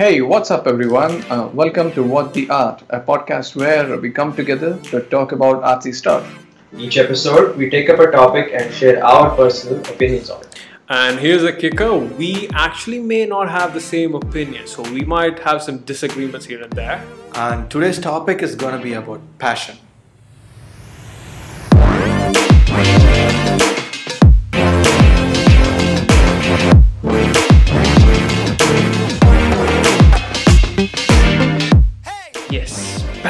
Hey, what's up, everyone? Uh, welcome to What the Art, a podcast where we come together to talk about artsy stuff. Each episode, we take up a topic and share our personal opinions on it. And here's a kicker we actually may not have the same opinion, so we might have some disagreements here and there. And today's topic is going to be about passion.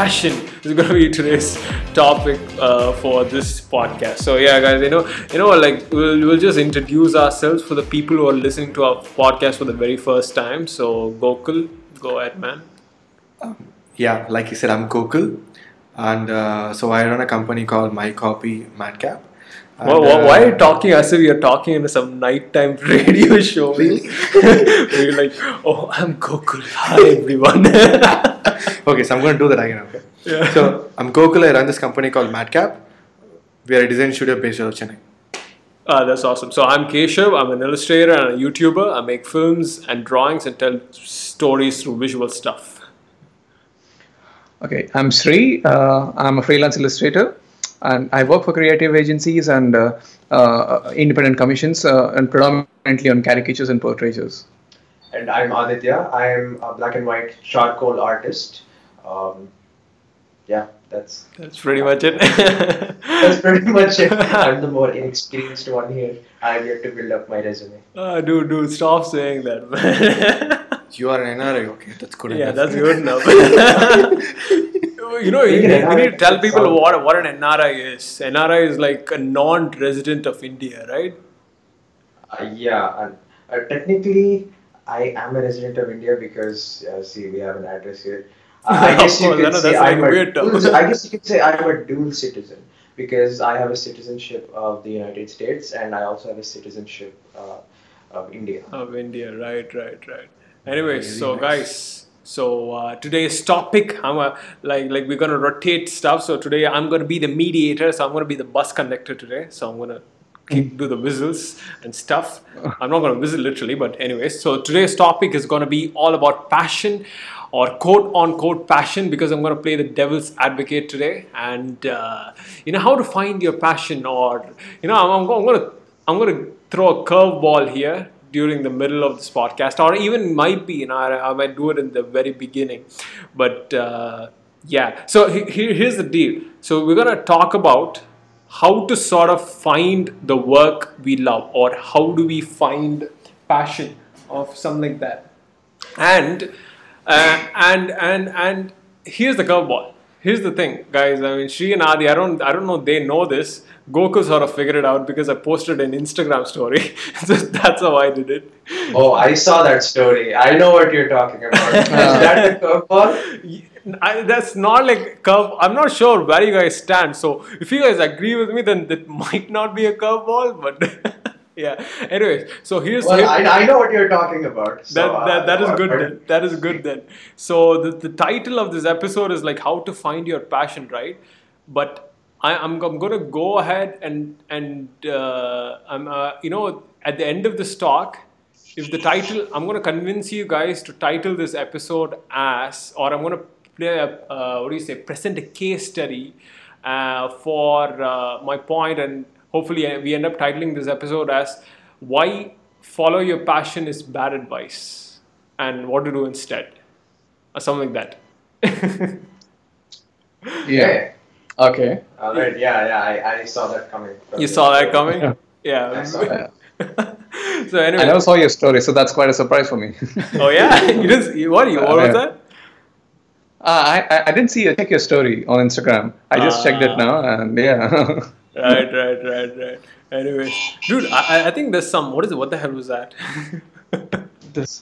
Passion is going to be today's topic uh, for this podcast. So yeah, guys, you know, you know, like we'll, we'll just introduce ourselves for the people who are listening to our podcast for the very first time. So Gokul, go ahead, man. Yeah, like you said, I'm Gokul. And uh, so I run a company called My Copy Madcap. And, Why, why, why are you uh, talking as if you're talking in some nighttime radio show? Really? you're like, oh, I'm Gokul. Hi, everyone. Okay, so I'm going to do that again, okay? Yeah. So I'm Gokul. I run this company called Madcap. We are a design studio based out of Chennai. Ah, that's awesome. So I'm Keshav. I'm an illustrator and a YouTuber. I make films and drawings and tell stories through visual stuff. Okay, I'm Sri. Uh, I'm a freelance illustrator, and I work for creative agencies and uh, uh, independent commissions, uh, and predominantly on caricatures and portraitures. And I'm Aditya. I'm a black and white charcoal artist. Um, yeah, that's That's pretty much it. that's pretty much it. I'm the more inexperienced one here. I'm yet to build up my resume. Ah, dude, dude, stop saying that, man. You are an NRI, okay? That's good yeah, enough. that's good enough. you know, you, Being an we need to tell people what, what an NRI is. NRI is like a non resident of India, right? Uh, yeah, and uh, technically, I am a resident of India because uh, see, we have an address here. Uh, I Of guess you course, I could know, say I'm a dual, I guess you could say I'm a dual citizen because I have a citizenship of the United States and I also have a citizenship uh, of India. Of India, right, right, right. Anyways, Very so nice. guys, so uh, today's topic, I'm a, like like we're gonna rotate stuff. So today I'm gonna be the mediator. So I'm gonna be the bus conductor today. So I'm gonna keep, do the whistles and stuff. I'm not gonna whistle literally, but anyways. So today's topic is gonna be all about passion, or quote unquote passion, because I'm gonna play the devil's advocate today, and uh, you know how to find your passion, or you know I'm, I'm I'm gonna I'm gonna throw a curveball here during the middle of this podcast, or even might be, you know, I, I might do it in the very beginning. But uh, yeah, so he, he- here's the deal. So we're gonna talk about how to sort of find the work we love, or how do we find passion of something like that. And uh, and and and here's the curveball. Here's the thing, guys. I mean, Shri and Adi. I don't. I don't know. They know this. Gokul sort of figured it out because I posted an Instagram story. so that's how I did it. Oh, I saw that story. I know what you're talking about. Is that the curveball? I, that's not like curve. I'm not sure where you guys stand. So if you guys agree with me, then that might not be a curveball. But yeah. Anyways, so here's Well, here- I, I know what you're talking about. So, that, that, that is good then. That is good then. So the, the title of this episode is like how to find your passion, right? But I, I'm, I'm going to go ahead and and uh, I'm uh, you know at the end of this talk, if the title I'm going to convince you guys to title this episode as or I'm going to play a uh, what do you say present a case study uh, for uh, my point and hopefully uh, we end up titling this episode as why follow your passion is bad advice and what to do instead or something like that Yeah. Okay. All right. Yeah, yeah. I, I saw that coming. you saw that coming Yeah. yeah, I saw that. so anyway, I never saw your story, so that's quite a surprise for me. oh yeah you didn't see- what you what was that Uh, I, I I didn't see you check your story on Instagram. I just checked it Ah. now, and yeah. right right right right anyway dude I, I- I think there's some what is it what the hell was that this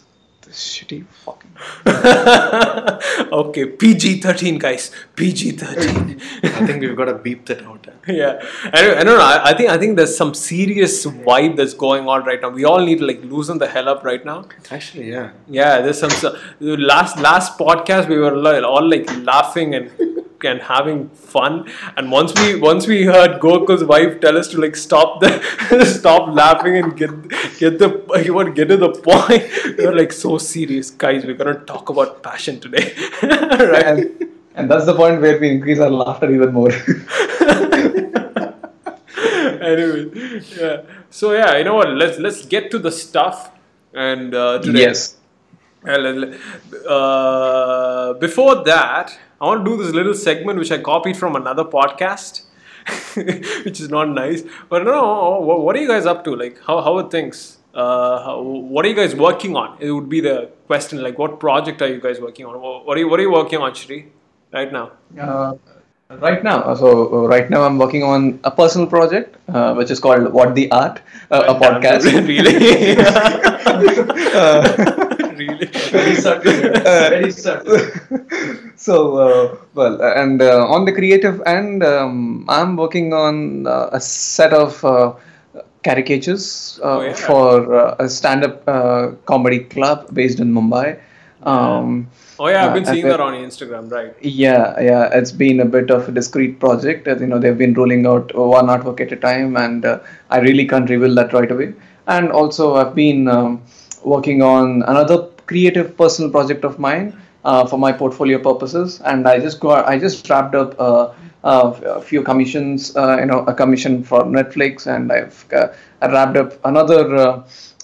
this shitty fucking. okay PG-13 guys PG-13 I think we've got to beep that out. Eh? yeah I don't, I don't know I, I think I think there's some serious vibe that's going on right now we all need to like loosen the hell up right now Actually, yeah. yeah there's some so, last last podcast we were all like laughing and and having fun. And once we once we heard Gokul's wife tell us to like stop the stop laughing and get get the you want get to the point. We were like so serious, guys. We're gonna talk about passion today, right? and, and that's the point where we increase our laughter even more. anyway, yeah. So yeah, you know what? Let's let's get to the stuff. And uh, today, yes. Uh, before that, I want to do this little segment which I copied from another podcast, which is not nice. But no, what, what are you guys up to? Like, how how are things? Uh, how, what are you guys working on? It would be the question. Like, what project are you guys working on? What are you What are you working on, Shri, right now? Uh, right now, uh, so uh, right now I'm working on a personal project uh, which is called What the Art, uh, a podcast. really? really? Very subtle. Very subtle. So uh, well uh, and uh, on the creative end um, i'm working on uh, a set of uh, caricatures uh, Oh, yeah. for uh, a stand-up uh, comedy club based in mumbai um, Oh yeah, I've Uh, been and seeing that on Instagram, right? yeah yeah it's been a bit of a discrete project as you know they've been rolling out one artwork at a time and uh, i really can't reveal that right away and also i've been um, working on another creative personal project of mine uh, for my portfolio purposes. And i just got i just wrapped up uh, uh, a few commissions uh, you know a commission for netflix. And i've uh, I wrapped up another uh,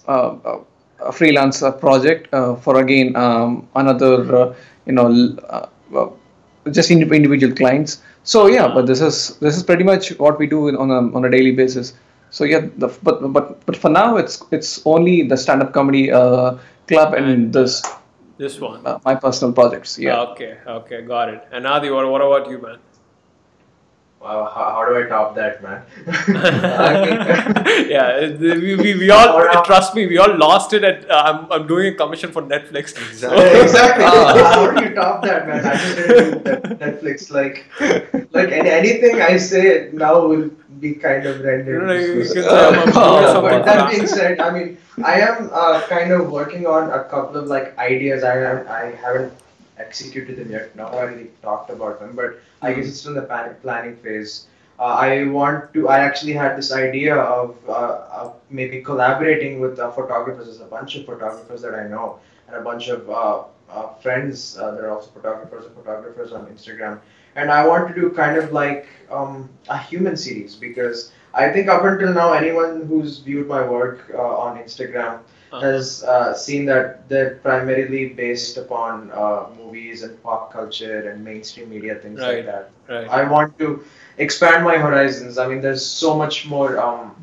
uh, uh, freelance project uh, for again um, another uh, you know uh, uh, just indi- individual clients. So yeah but this is this is pretty much what we do on a, on a daily basis. So yeah the, but but but for now it's it's only the stand-up comedy uh, club And, this This one. uh, my personal projects yeah Okay, okay, got it. And Adi, what, what about you, man? Wow, how, how do I top that, man? yeah, we, we, we all uh, trust me. We all lost it at. Uh, I'm, I'm doing a commission for Netflix. Exactly. Yeah, exactly. Ah. How do you top that, man? I just didn't do Netflix. Like, like any, anything I say now will be kind of rendered. You know, like, you useless. can say I'm- I'm doing but that being said, I mean, I am uh, kind of working on a couple of like ideas. I am, I haven't executed them yet. Now I really talked about them, but I guess it's still in the planning phase. Uh, I want to. I actually had this idea of, uh, of maybe collaborating with uh, photographers. There's a bunch of photographers that I know, and a bunch of uh, uh, friends uh, that are also photographers and photographers on Instagram. And I want to do kind of like um, a human series because I think up until now, anyone who's viewed my work uh, on Instagram Uh-huh. has uh, seen that they're primarily based upon uh, movies and pop culture and mainstream media, things Right. like that. Right. I want to expand my horizons. I mean, there's so much more um,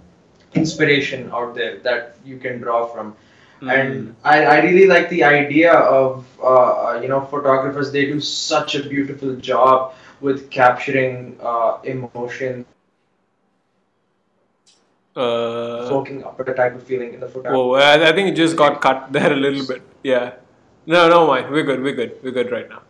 inspiration out there that you can draw from. Mm. And I, I really like the idea of, uh, uh, you know, photographers, they do such a beautiful job with capturing uh, emotion, Uh, evoking a particular type of feeling in the photography. oh, I, I think it just got cut there a little bit. Yeah. No, no mind. We're good. We're good. We're good right now.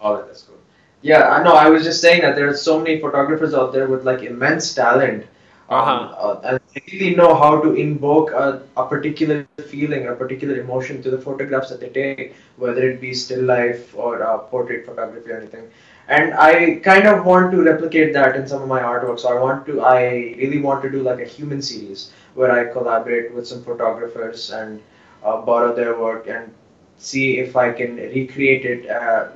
All right, that's cool. Yeah, I know. I was just saying that there are so many photographers out there with like immense talent, um, Uh-huh. uh, and they really know how to invoke a, a particular feeling, or a particular emotion to the photographs that they take, whether it be still life or uh, portrait photography or anything. And I kind of want to replicate that in some of my artwork. So I want to, I really want to do like a human series where I collaborate with some photographers and uh, borrow their work and see if I can recreate it, uh,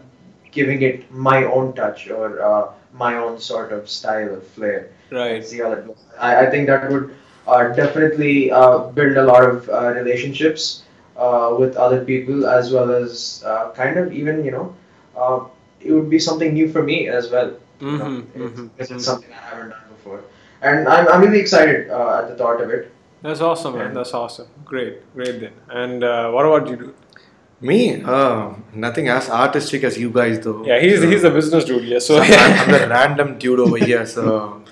giving it my own touch or uh, my own sort of style or flair. Right. See how that goes. I, I think that would uh, definitely uh, build a lot of uh, relationships uh, with other people as well as uh, kind of even, you know, uh, it would be something new for me as well. you know, Mhm, it's- mhm, because mhm. it's something I haven't done before. And I'm, I'm really excited uh, at the thought of it. That's awesome, man. Yeah. That's awesome. Great. Great then. And uh, what about you, dude? Me, uh, nothing as artistic as you guys though. Yeah, he's So- he's a business dude. Yeah. So So I'm, I'm the random dude over here. So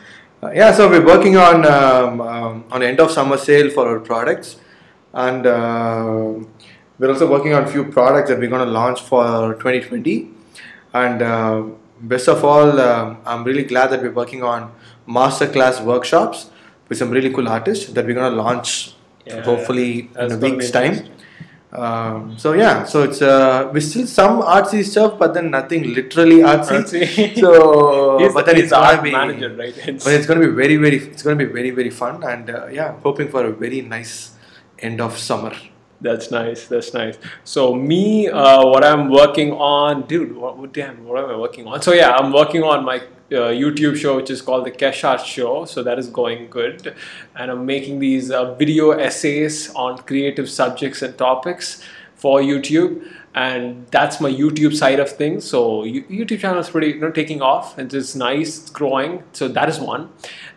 uh, yeah, so we're working on um, um, on end of summer sale for our products, and uh, we're also working on a few products that we're going to launch for 2020. And uh, best of all, um, I'm really glad that we're working on masterclass workshops with some really cool artists that we're going to launch Yeah, hopefully that's in a week's time. Um, so yeah, so it's uh, we still some artsy stuff, but then nothing literally artsy. Artsy. So, but then it's gonna be, manager, right? It's- but it's gonna be very, very, it's gonna be very, very fun, and uh, yeah, hoping for a very nice end of summer. That's nice. That's nice. So me, uh, what I'm working on, dude. What, what damn? What am I working on? So yeah, I'm working on my uh, YouTube show, which is called the Keshav Show. So that is going good, and I'm making these uh, video essays on creative subjects and topics for YouTube. And that's my YouTube side of things. So YouTube channel is pretty, you know, taking off. and It's nice, it's growing. So that is one.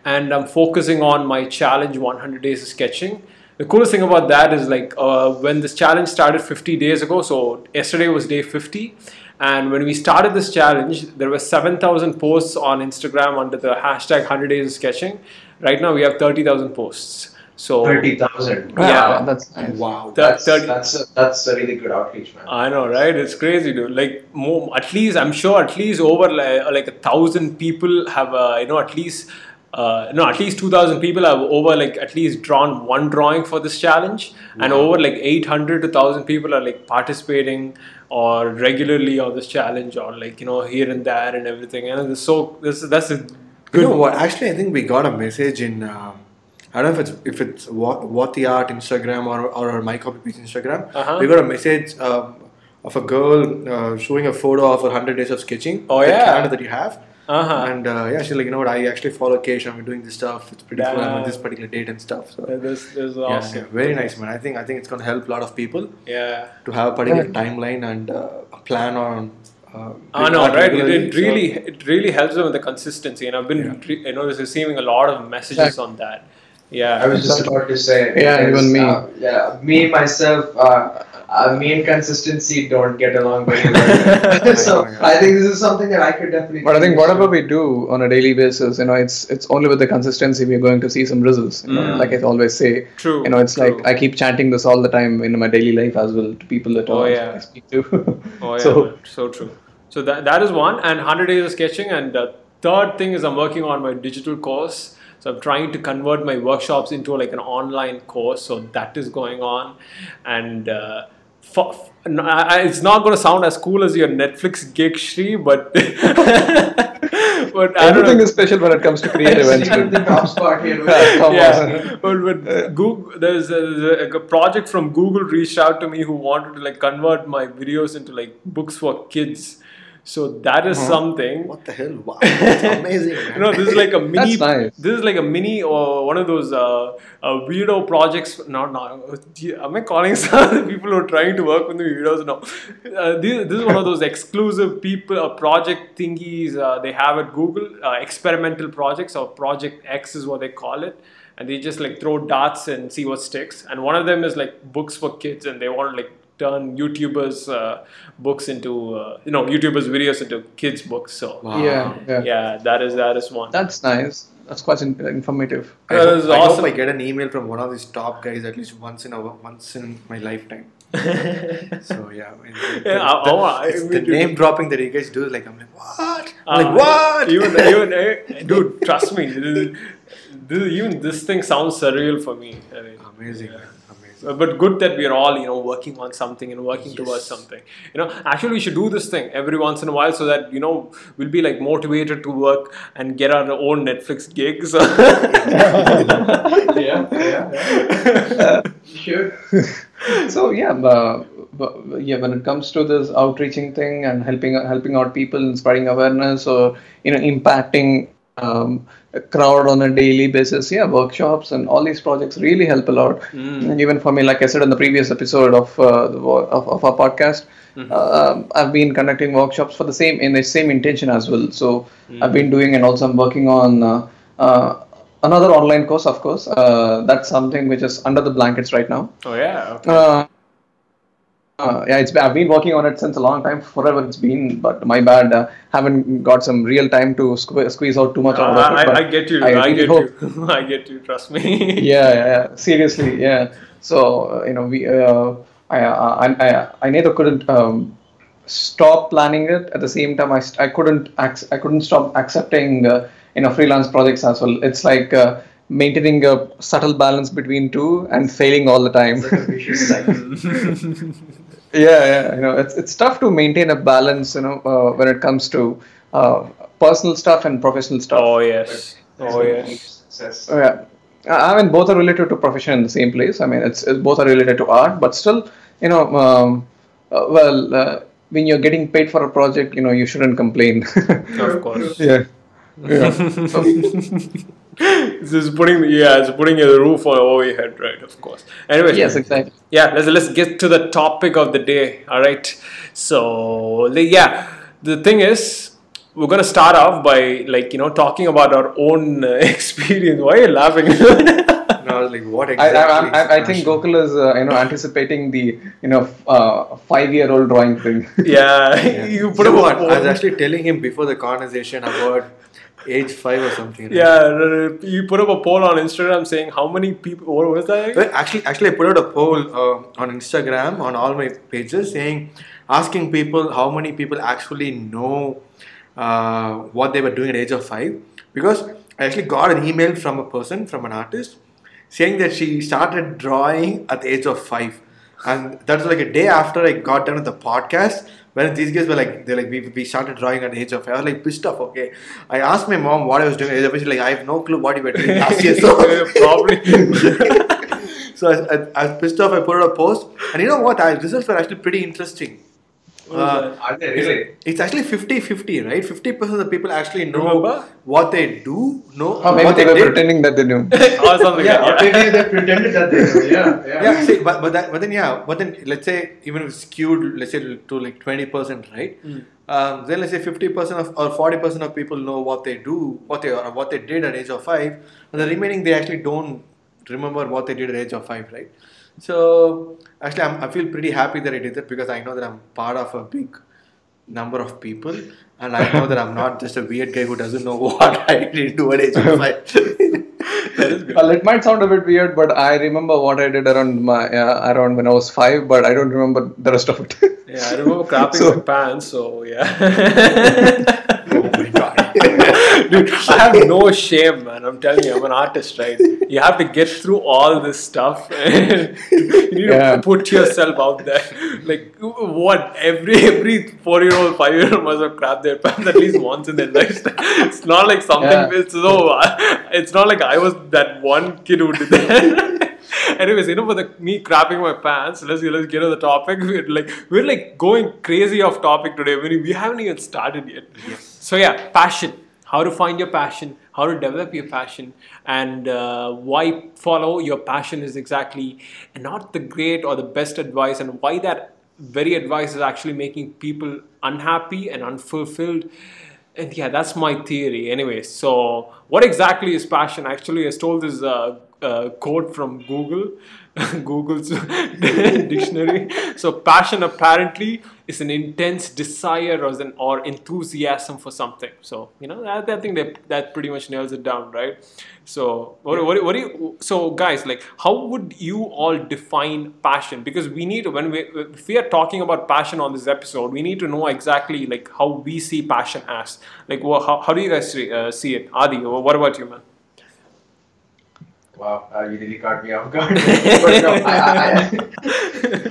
And I'm focusing on my challenge 100 days of sketching the coolest thing about that is like uh, when this challenge started 50 days ago so yesterday was day 50 and when we started this challenge there were 7000 posts on instagram under the hashtag 100 days of sketching right now we have 30000 posts so Thirty thousand. Yeah. that's nice. Wow. That's 30 that's a, that's a really good outreach, man. I know, right? It's crazy, dude. Like, more, at least I'm sure at least over like, like a thousand people have, uh, you know, at least, uh, no, at least two thousand people have over like at least drawn one drawing for this challenge, and over like eight hundred to thousand people are like participating or regularly on this challenge or like you know here and there and everything. And it's so this that's a You know what? Actually, I think we got a message in. Um, I don't know if it's if it's what what the art Instagram or or my copy piece Instagram. Uh-huh. We got a message um, of a girl uh, showing a photo of her hundred days of sketching. Oh, yeah. calendar that you have. Uh-huh. And uh, yeah, she's like, you know what? I actually follow Kesh. I'm doing this stuff. It's pretty cool. I'm on this particular date and stuff. So This, this is yeah, awesome. yeah, very nice, man. I think I think it's gonna help a lot of people Yeah. to have a particular timeline and uh, a plan on. Uh, I know, right? It, regularly. it So- really, it really helps them with the consistency, and I've been, Yeah. re- you know, receiving a lot of messages Exactly. on that. Yeah, I was just about to say. Yeah, even me. Uh, yeah, me myself. Uh, uh, me and consistency don't get along very well. so I think this is something that I could definitely. But I think whatever to- we do on a daily basis, you know, it's it's only with the consistency we're going to see some results. You know, Mm. like I always say, True, You know, it's like. I keep chanting this all the time in my daily life as well to people that Oh, I yeah. speak to. Oh yeah, so man. so true. So that that is one, and hundred days of sketching, and the third thing is I'm working on my digital course. So I'm trying to convert my workshops into like an online course. So that is going on, and uh, for, n- I- I- it's not going to sound as cool as your Netflix gig, Shri, but but I don't everything is special when it comes to creative Yes, even the top spot here. Yeah, come yeah, but, but uh, Google, there's a, there's a project from Google reached out to me who wanted to like convert my videos into like books for kids. So that is something. What the hell? Wow, that's amazing. Know, this is like a mini. That's nice. This is like a mini or one of those uh, uh, weirdo projects. Not, not. Am I calling some of the people who are trying to work with the weirdos? No. Uh, this, this is one of those exclusive people uh, project thingies uh, they have at Google. Uh, experimental projects or Project X is what they call it. And they just like throw darts and see what sticks. And one of them is like books for kids, and they want to like turn YouTubers' uh, books into uh, you know YouTubers' videos into kids' books. So Wow. Yeah, yeah, yeah, that is that is one. That's nice. That's quite in- informative. I, That hope, is I hope awesome. I get an email from one of these top guys at least once in a once in my lifetime. so yeah, I mean, the, Yeah, the- oh, I- it's the name dropping that you guys do, like I'm like what? I'm Uh, like what? Even, even, eh, dude, trust me, this, this, even this thing sounds surreal for me. I mean, amazing, man, amazing. Uh, but good that we are all you know working on something and working Yes. towards something you know actually we should do this thing every once in a while so that you know we'll be like motivated to work and get our own netflix gigs yeah, yeah. Sure. so yeah, uh, but, yeah. When it comes to this outreaching thing and helping helping out people and spreading awareness or you know impacting um, a crowd on a daily basis, yeah, workshops and all these projects really help a lot. And even for me, like I said in the previous episode of uh, the, of, of our podcast, uh, I've been conducting workshops for the same in the same intention as well. So I've been doing and also I'm working on. Uh, uh, Another online course, of course. Uh, that's something which is under the blankets right now. oh yeah okay. Uh, uh, yeah, it's I've been working on it since a long time, forever it's been. But my bad, uh, haven't got some real time to sque- squeeze out too much out of I, it. I, get you I I, really get hope- you i get you trust me yeah, yeah, yeah, seriously, yeah. So uh, you know, we, uh, I, I, I, I neither couldn't um, stop planning it at the same time. I, I couldn't, ac- I couldn't stop accepting, uh, you know, freelance projects as well. It's like uh, maintaining a subtle balance between two and failing all the time. Like a vicious cycle. yeah, yeah, you know, it's it's tough to maintain a balance, you know, uh, when it comes to uh, personal stuff and professional stuff. Oh yes. There's Oh no yes. Success. Oh, yeah. I I mean, both are related to profession in the same place. I mean, it's, it's both are related to art, but still, you know, um, uh, well, uh, when you're getting paid for a project, you know, you shouldn't complain. Of course. yeah. Yeah. So, this is putting yeah, it's putting a roof on over your head, right? Of course. Anyway. yes, exactly. yeah let's let's get to the topic of the day all right so yeah the thing is we're gonna start off by like you know talking about our own uh, experience why are you laughing And I was like, what I, exactly? I, I, I is think? Gokul is, uh, you know, anticipating the, you know, f- uh, five-year-old drawing thing. yeah, Yeah. you You put know up what? a I was actually telling him before the conversation about age five or something. right? yeah you put up a poll on instagram saying how many people what was that Well, actually, actually, I put out a poll uh, on Instagram on all my pages saying, asking people how many people actually know uh, what they were doing at age of five. Because I actually got an email from a person, from an artist, saying that she started drawing at the age of five. And that's like a day after I got done with the podcast. When these guys were like, they're like, we, we started drawing at the age of five. I was like pissed off. Okay, I asked my mom what I was doing. at the age of five. She's like, I have no clue what you were doing last year. So probably so I, I, I was pissed off. I put out a post, and you know what? I, results were actually pretty interesting. Uh, really? it's actually 50-50, right? 50% of the people actually know Remember? what they do, know Or maybe what they they were did. pretending that they knew. or something Yeah, like or that. maybe they pretended that they knew. Yeah, yeah. Yeah, see, but but that, but then yeah, but then let's say even if it's skewed, let's say to like twenty percent, right? Um, then let's say fifty percent of or forty percent of people know what they do, what they or what they did at age of five, and the remaining they actually don't remember what they did at age of five, right? So actually, I'm, I feel pretty happy that I did that because I know that I'm part of a big number of people, and I know that I'm not just a weird guy who doesn't know what I did do at age of five. Well, it might sound a bit weird, but I remember what I did around my uh, around when I was five, but I don't remember the rest of it. yeah i remember crapping So- my pants so yeah. Dude, I have no shame, man. I'm telling you, I'm an artist, right? You have to get through all this stuff. And you need Yeah. to put yourself out there. Like, what? Every every four year old, five year old must have crapped their pants at least once in their life. It's not like something. Yeah. It's so. Uh, it's not like I was that one kid who did that. Anyways, you know, for the me crapping my pants, let's let's get to the topic. We're like we're like going crazy off topic today. We we haven't even started yet. So yeah, passion. How to find your passion, how to develop your passion, and uh, why follow your passion is exactly not the great or the best advice, and why that very advice is actually making people unhappy and unfulfilled. And yeah, that's my theory. Anyway, so what exactly is passion? Actually, I stole this uh, uh, quote from Google, Google's dictionary. So, passion apparently is an intense desire or an or enthusiasm for something. So, you know, I, I think that that pretty much nails it down, right? So, what, what, what do you? So, guys, like, how would you all define passion? Because we need when we if we are talking about passion on this episode, we need to know exactly like how we see passion as. Like, wha- how, how do you guys see, uh, see it? Adi, what about you, man? Wow, uh, you really caught me off guard. but no, I, I,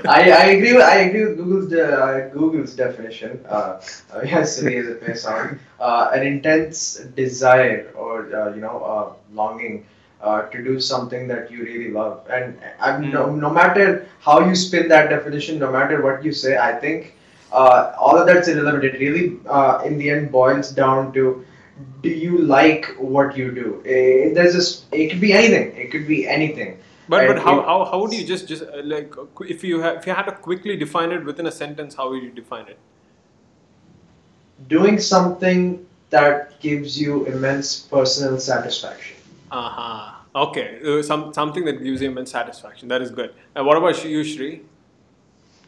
I, I agree. With, I agree with Google's de- uh, Google's definition. Uh, uh, yes, silly as it may sound, uh, an intense desire or uh, you know uh, longing uh, to do something that you really love. And I'm no, no matter how you spin that definition, no matter what you say, I think uh, all of that's irrelevant. It really, uh, in the end, boils down to do you like what you do? Eh, there's just it could be anything. It could be anything. But but how, it- how, how would you just just uh, like uh, if you have if you had to quickly define it within a sentence, how would you define it? doing something that gives you immense personal satisfaction. Uh huh. Okay, uh, some something that gives you immense satisfaction. That is good. And what about you, Shri?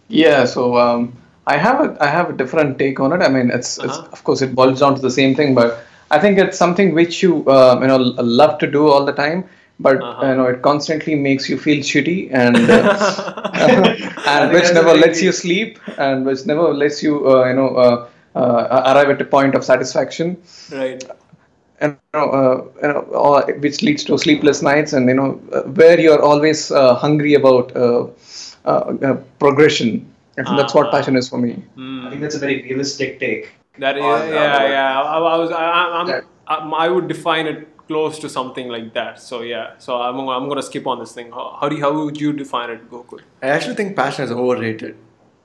Yeah, so um, I have a I have a different take on it. I mean, it's it's Uh-huh. of course it boils down to the same thing, but I think it's something which you uh, you know love to do all the time, but Uh-huh. you know it constantly makes you feel shitty and uh, and which never lets big- you sleep and which never lets you uh, you know uh, uh, arrive at a point of satisfaction. right. you know, uh, you know or, which leads to sleepless nights and you know uh, where you're always uh, hungry about uh, uh, uh, progression and that's what Ah. passion is for me I think that's a very realistic take. That is, yeah, what- yeah. I, I was, I, I- I'm, I'm, I would define it close to something like that. So yeah, so I'm, I'm gonna skip on this thing. How, how do you, how would you define it, Gokul? I actually think passion is overrated.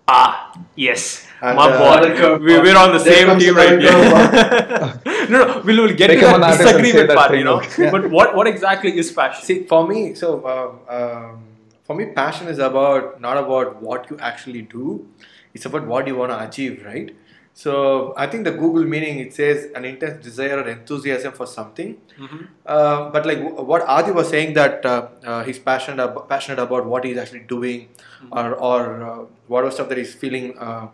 Ah, yes, And, my uh, boy. We, we're on the same team right here. no, no, we'll, we'll get to Become that disagreement that part, you know. out. But what, what exactly is passion? See, for me, so um, um, for me, passion is about not about what you actually do; it's about what you want to achieve, right? So I think the Google meaning it says an intense desire or enthusiasm for something. Mhm. Uh, but like w- what Adi was saying that uh, uh, he's passionate ab- passionate about what he's actually doing, or or uh, whatever stuff that he's feeling uh,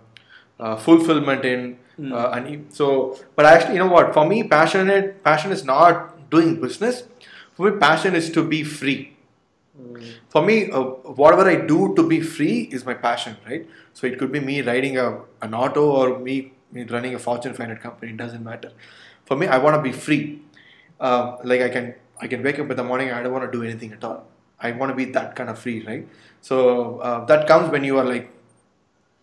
uh, fulfillment in. Uh, and he, so, but actually, you know what? For me, passionate passion is not doing business. For me, passion is to be free. For me, uh, whatever I do to be free is my passion, right? So it could be me riding a, an auto or me, me running a Fortune 500 company. It doesn't matter. For me, I want to be free. Um, like I can, I can wake up in the morning. I don't want to do anything at all. I want to be that kind of free, right? So uh, that comes when you are like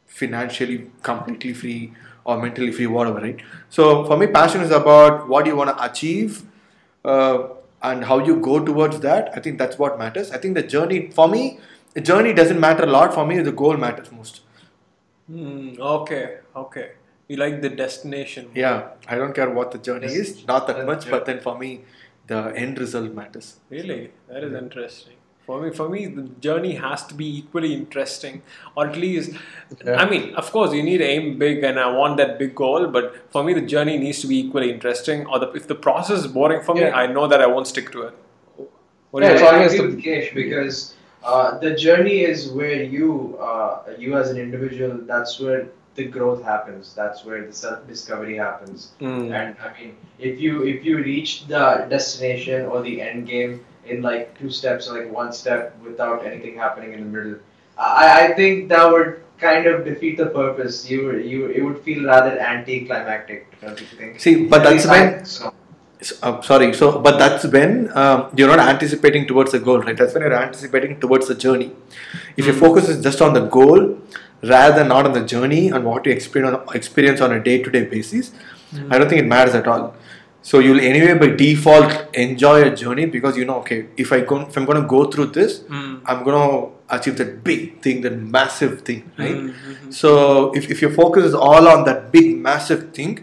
financially completely free or mentally free, whatever, right? So for me, passion is about what you want to achieve uh, and how you go towards that. I think that's what matters. I think the journey, for me, the journey doesn't matter a lot. For me, the goal matters most. Hmm, okay, okay. You like the destination. Yeah, I don't care what the journey is, not that much, but then for me, the end result matters. Really, that is interesting. For me, for me, the journey has to be equally interesting, or at least, Yeah. I mean, of course, you need to aim big, and I want that big goal. But for me, the journey needs to be equally interesting. Or the, if the process is boring for me, Yeah. I know that I won't stick to it. What do Yeah, you it's think? I always the- with Kesh because uh, the journey is where you, uh, you as an individual, that's where the growth happens. That's where the self discovery happens. Mm. And I mean, if you if you reach the destination or the end game in like two steps or like one step without anything happening in the middle, I, I think that would kind of defeat the purpose. You would- you it would feel rather anticlimactic, don't you think? See, but that's when so. Uh, sorry so but that's when um, you're not anticipating towards the goal right that's when you're anticipating towards the journey if your focus is just on the goal rather than not on the journey and what you experience on, experience on a day-to-day basis i don't think it matters at all so you'll anyway by default enjoy a journey because you know okay if i go if i'm going to go through this Mm. i'm going to achieve that big thing that massive thing right Mhm. so if, if your focus is all on that big massive thing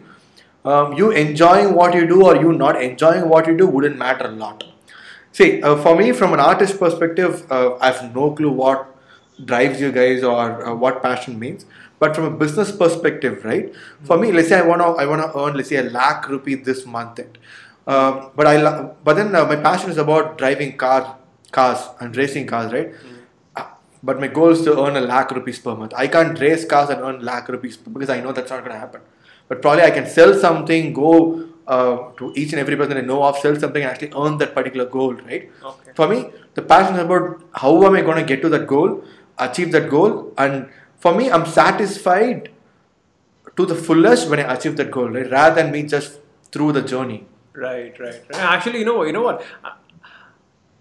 um, you enjoying what you do or you not enjoying what you do wouldn't matter a lot. See, uh, for me, from an artist perspective, uh, I have no clue what drives you guys or uh, what passion means. But from a business perspective, right? For me, let's say I wanna I wanna earn let's say a lakh rupee this month, end. Um, but I but then uh, my passion is about driving car cars and racing cars, right? Uh, But my goal is to earn a lakh rupees per month. I can't race cars and earn lakh rupees because I know that's not going to happen. But probably I can sell something, go uh, to each and every person I know of, sell something, and actually earn that particular goal, right? Okay. For me, the passion is about how am I going to get to that goal, achieve that goal, and for me, I'm satisfied to the fullest when I achieve that goal, right? Rather than me just through the journey. Right, right, right. Actually, you know? You know what?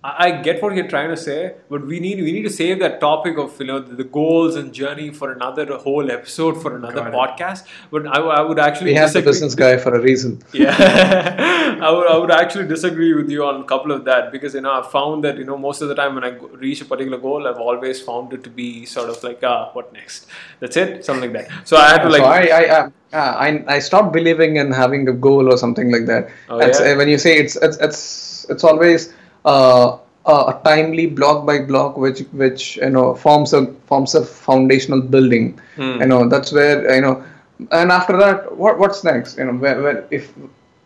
I, I get what you're trying to say, but we need we need to save that topic of you know the goals and journey for another whole episode for another Got it. podcast. But I, I would actually we have the business guy for a reason Yeah, I would, I would actually disagree with you on a couple of that because you know I've found that you know most of the time when I reach a particular goal, I've always found it to be sort of like ah, what next? That's it, something like that. So I had to like so I, I, I, uh, I, I stopped believing in having a goal or something like that. Oh, yeah? uh, when you say it's it's it's, it's always uh, a a timely block by block, which which you know forms a forms a foundational building. Hmm. You know that's where you know, and after that, what what's next? You know, when, when if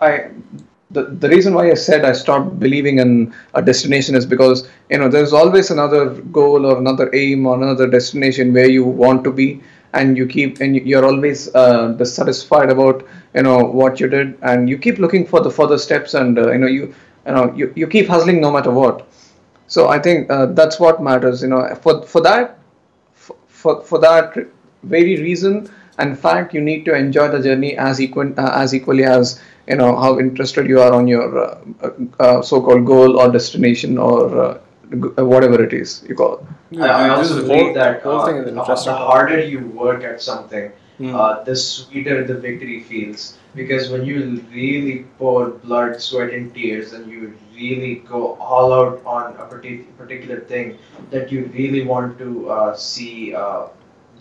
I the, the reason why I said I stopped believing in a destination is because you know there's always another goal or another aim or another destination where you want to be and you keep and you're always uh, dissatisfied about you know what you did and you keep looking for the further steps and uh, you know you you know you, you keep hustling no matter what so I think uh, that's what matters you know for for that for, for that very reason and in fact you need to enjoy the journey as equal uh, as equally as you know how interested you are on your uh, uh, uh, so-called goal or destination or uh, uh, whatever it is you call it. I, I This also is believe whole- that whole uh, thing is the interesting. the harder you work at something, uh, the sweeter the victory feels. Because when you really pour blood, sweat, and tears, and you really go all out on a partic- particular thing that you really want to uh, see uh,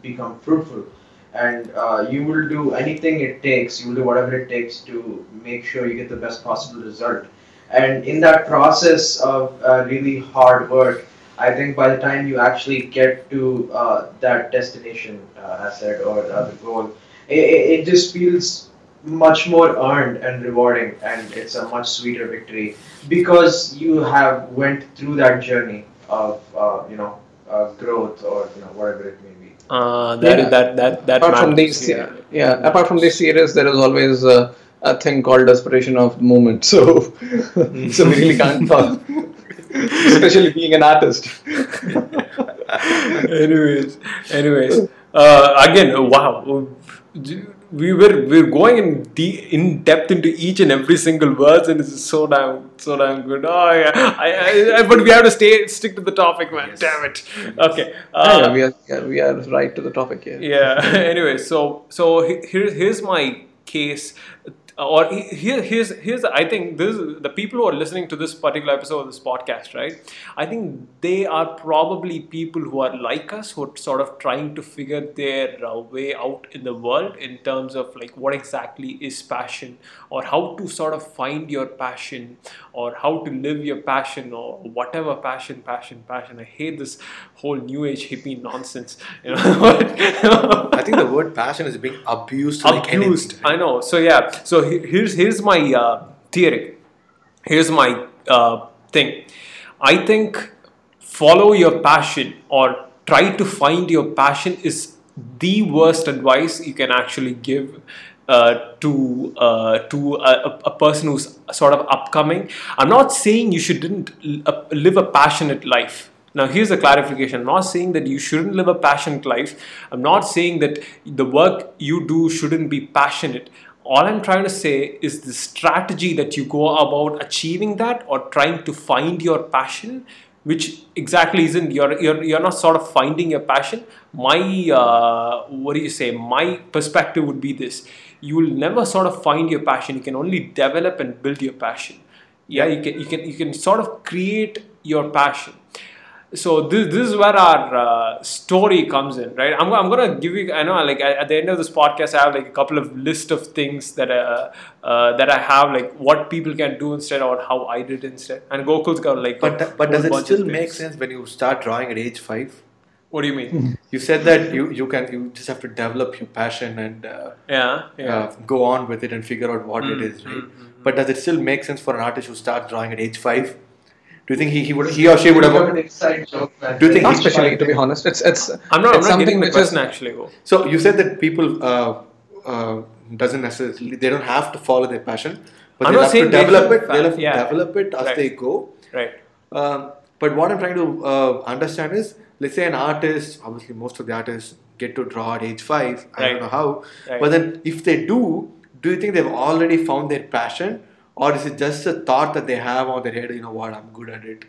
become fruitful, and uh, you will do anything it takes, you will do whatever it takes to make sure you get the best possible result. And in that process of uh, really hard work, I think by the time you actually get to uh, that destination, uh, as said, or the goal, it it just feels much more earned and rewarding, and it's a much sweeter victory because you have went through that journey of uh, you know uh, growth or you know whatever it may be. Uh, that, Yeah. that that that apart from matters, these yeah. yeah. apart from this series there is always uh, a thing called desperation of the moment so so we really can't talk especially being an artist anyways, anyways, uh, again, uh, wow, we were we're going in de- in depth into each and every single words, and it's so damn so damn good. Oh yeah, I, I, I, but we have to stay stick to the topic, man. Damn it. Okay. Uh, yeah, we are yeah, we are right to the topic here yeah anyway so so he- here, here's my case or here, here's here's I think this the people who are listening to this particular episode of this podcast, right? I think they are probably people who are like us, who are sort of trying to figure their uh, way out in the world in terms of like what exactly is passion, or how to sort of find your passion, or how to live your passion, or whatever passion, passion, passion. I hate this whole new age hippie nonsense. You know, I think the word passion is being abused. abused. right? I know. So yeah. So here's here's my uh, theory. Here's my uh, thing. I think follow your passion or try to find your passion is the worst advice you can actually give uh, to uh, to a, a- person who's sort of upcoming. I'm not saying you shouldn't uh, live a passionate life. Now, here's a clarification. I'm not saying that you shouldn't live a passionate life. I'm not saying that the work you do shouldn't be passionate. All I'm trying to say is the strategy that you go about achieving that or trying to find your passion, which exactly isn't you're you're, you're not sort of finding your passion. My uh, what do you say? My perspective would be this: you will never sort of find your passion. You can only develop and build your passion. Yeah, you can you can you can sort of create your passion so this, this is where our uh, story comes in right I'm, I'm gonna give you i know like at at the end of this podcast i have like a couple of list of things that uh, uh, that i have like what people can do instead or how i did instead and gokul's got like But a but does it still make sense when you start drawing at age five? what do you mean You said that you, you can you just have to develop your passion and uh, yeah yeah uh, go on with it and figure out what it Mm, is, right? mm, mm, But does it still make sense for an artist who starts drawing at age five? Do you think he, he would he or she would have have? an inside joke. Do you think not he- especially to be honest it's it's i'm not i'm it's not which is- question actually go So you said that people uh, uh, doesn't necessarily they don't have to follow their passion, but I'm they have to develop it. They'll have to yeah. develop it as Right. they go. right Um, but what I'm trying to uh, understand is, let's say an artist, obviously most of the artists get to draw at age five. I Right. don't know how, Right. but then if they do, do you think they've already found their passion, or is it just a thought that they have on their head? You know what, I'm good at it.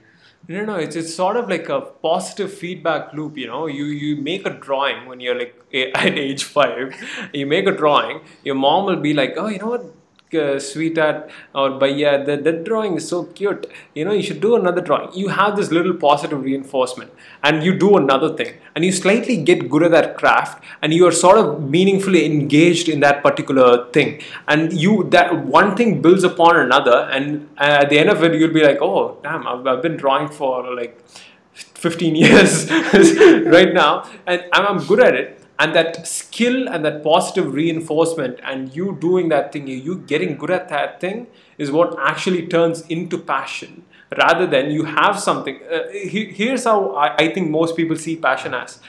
No, no, it's it's sort of like a positive feedback loop. You know, you you make a drawing when you're like at age five. You make a drawing. Your mom will be like, "Oh, you know what, uh, sweetheart or bhaiya, that that drawing is so cute. You know, you should do another drawing." You have this little positive reinforcement, and you do another thing, and you slightly get good at that craft, and you are sort of meaningfully engaged in that particular thing, and you that one thing builds upon another, and uh, at the end of it, you'll be like, "Oh, damn, I've, I've been drawing for like." 15 years right now and I'm, I'm good at it and that skill and that positive reinforcement and you doing that thing you getting good at that thing is what actually turns into passion rather than you have something. Uh, he- here's how I, I think most people see passion as.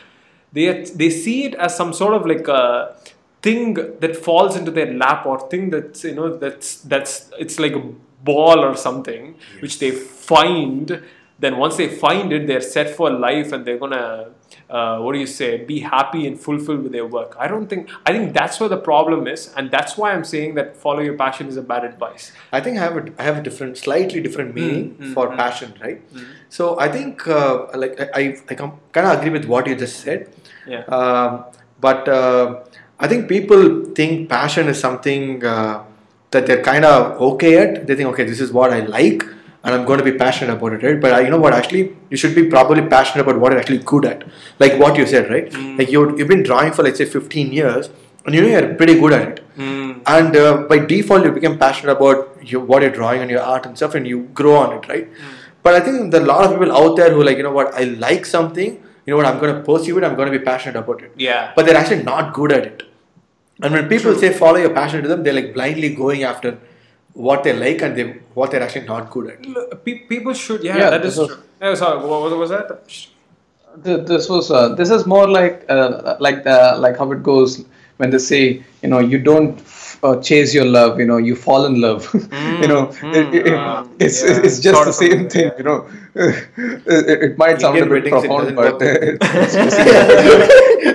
They they see it as some sort of like a thing that falls into their lap or thing that's you know that's that's it's like a ball or something which they find then once they find it, they're set for life and they're gonna, uh, what do you say, be happy and fulfilled with their work. I don't think, I think that's where the problem is, and that's why I'm saying that follow your passion is a bad advice. I think I have a, I have a different, slightly different meaning mm, for mm. passion, right? So I think, uh, like, I, I, I kind of agree with what you just said. Yeah. Um, but uh, I think people think passion is something uh, that they're kind of okay at. They think, okay, this is what I like, and I'm going to be passionate about it, right? But uh, you know what? Actually, you should be probably passionate about what you're actually good at, like what you said, right? Like you you've been drawing for let's say 15 years, and you know you're pretty good at it. Mm. And uh, by default, you become passionate about your, what you're drawing and your art and stuff, and you grow on it, right? But I think there are a lot of people out there who like, you know what, I like something, you know what, I'm going to pursue it, I'm going to be passionate about it. Yeah. But they're actually not good at it. And when people say follow your passion to them, they're like blindly going after what they like and they what they're actually not good at. Look, pe- people should, yeah, Yeah, that is this was- true. Yeah, sorry, what was, was that? This was uh, this is more like uh, like uh, like how it goes when they say you know you don't f- uh, chase your love you know you fall in love you know it, it- mm, it's yeah, it's just the same something, thing yeah. you know it, it might sound Indian a bit profound but, work. it's-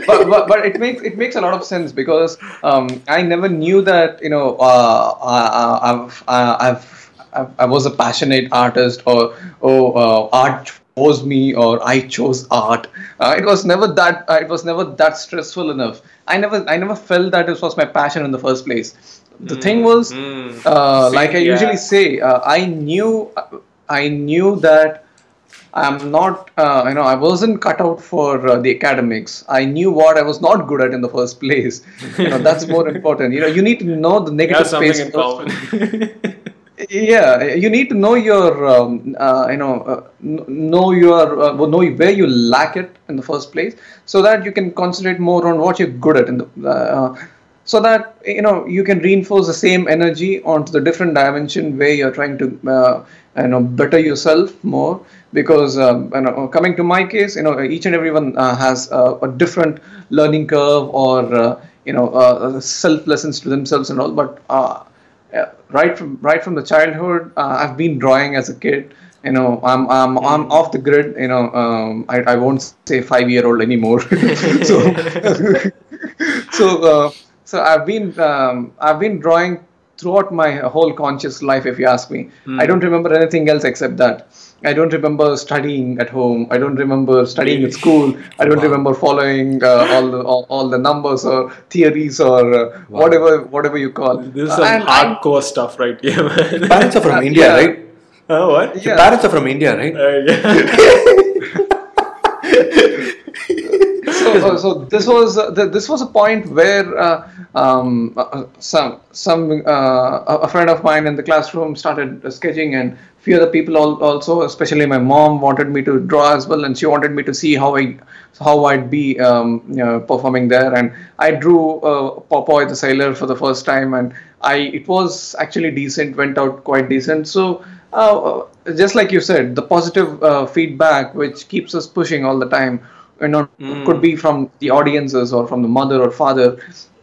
but, but but it makes it makes a lot of sense because um, I never knew that you know uh, I, I've I, I've I, I was a passionate artist or oh uh, art chose me or I chose art. Uh, it was never that. Uh, it was never that stressful enough. I never I never felt that it was my passion in the first place. The thing was, mm. uh, See, like I yeah. usually say, uh, I knew I knew that. I'm not, uh, you know, I wasn't cut out for uh, the academics. I knew what I was not good at in the first place. You know, that's more important. You know, you need to know the negative space. yeah you need to know your um, uh, you know uh, know your uh, know where you lack it in the first place so that you can concentrate more on what you're good at in the uh, so that you know you can reinforce the same energy onto the different dimension where you're trying to uh, you know better yourself more because um, you know coming to my case you know each and everyone uh, has a different learning curve or you know self lessons to themselves and all but right from right from the childhood uh, i've been drawing as a kid. You know i'm i'm i'm off the grid you know um, I, I won't say five year old anymore. So so uh, so i've been um, i've been drawing throughout my whole conscious life if you ask me. I don't remember anything else except that I don't remember studying at home. I don't remember studying at school. I don't remember following uh, all, the, all all the numbers or theories or uh, whatever whatever you call. this is some and I- hardcore stuff right here, man. Parents are from Uh, India, yeah. right? Uh, what? Your Yeah. parents are from India, right? Uh, yeah. so, so this was uh, this was a point where uh, um, uh, some some uh, a a friend of mine in the classroom started uh, sketching, and few other people also, especially my mom, wanted me to draw as well, and she wanted me to see how I how I'd be um, you know, performing there, and I drew uh, Popeye the Sailor for the first time, and I it was actually decent, went out quite decent. So. Uh, just like you said, the positive uh, feedback which keeps us pushing all the time, you know, could be from the audiences or from the mother or father.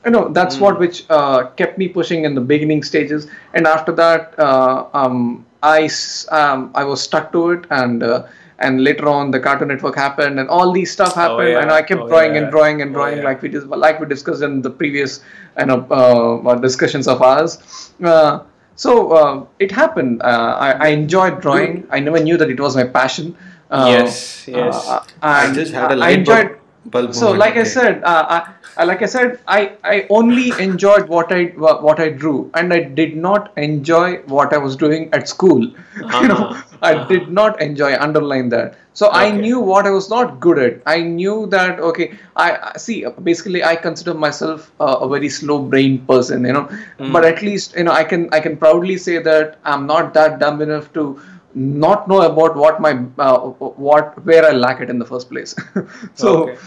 You know, that's what which uh, kept me pushing in the beginning stages, and after that, uh, um, I s- um, I was stuck to it, and uh, and later on the Cartoon Network happened, and all these stuff happened, yeah. and I kept Oh, drawing yeah. and drawing and Oh, drawing yeah. like we dis- like we discussed in the previous you know uh, discussions of ours. Uh, so uh, it happened. Uh, I, I enjoyed drawing. I never knew that it was my passion. Uh, Yes, yes. uh, I just had a I light enjoyed. Bulb, So, like I said, uh, I, I, like I said, I, I only enjoyed what I what I drew, and I did not enjoy what I was doing at school. you know, Uh-huh, I uh-huh. did not enjoy. Underline that. So I knew what I was not good at. I knew that okay. I I- see. Basically, I consider myself uh, a very slow brain person. You know, Hmm. but at least you know I can I can proudly say that I'm not that dumb enough to not know about what my uh, what where I lack it in the first place. so. Okay.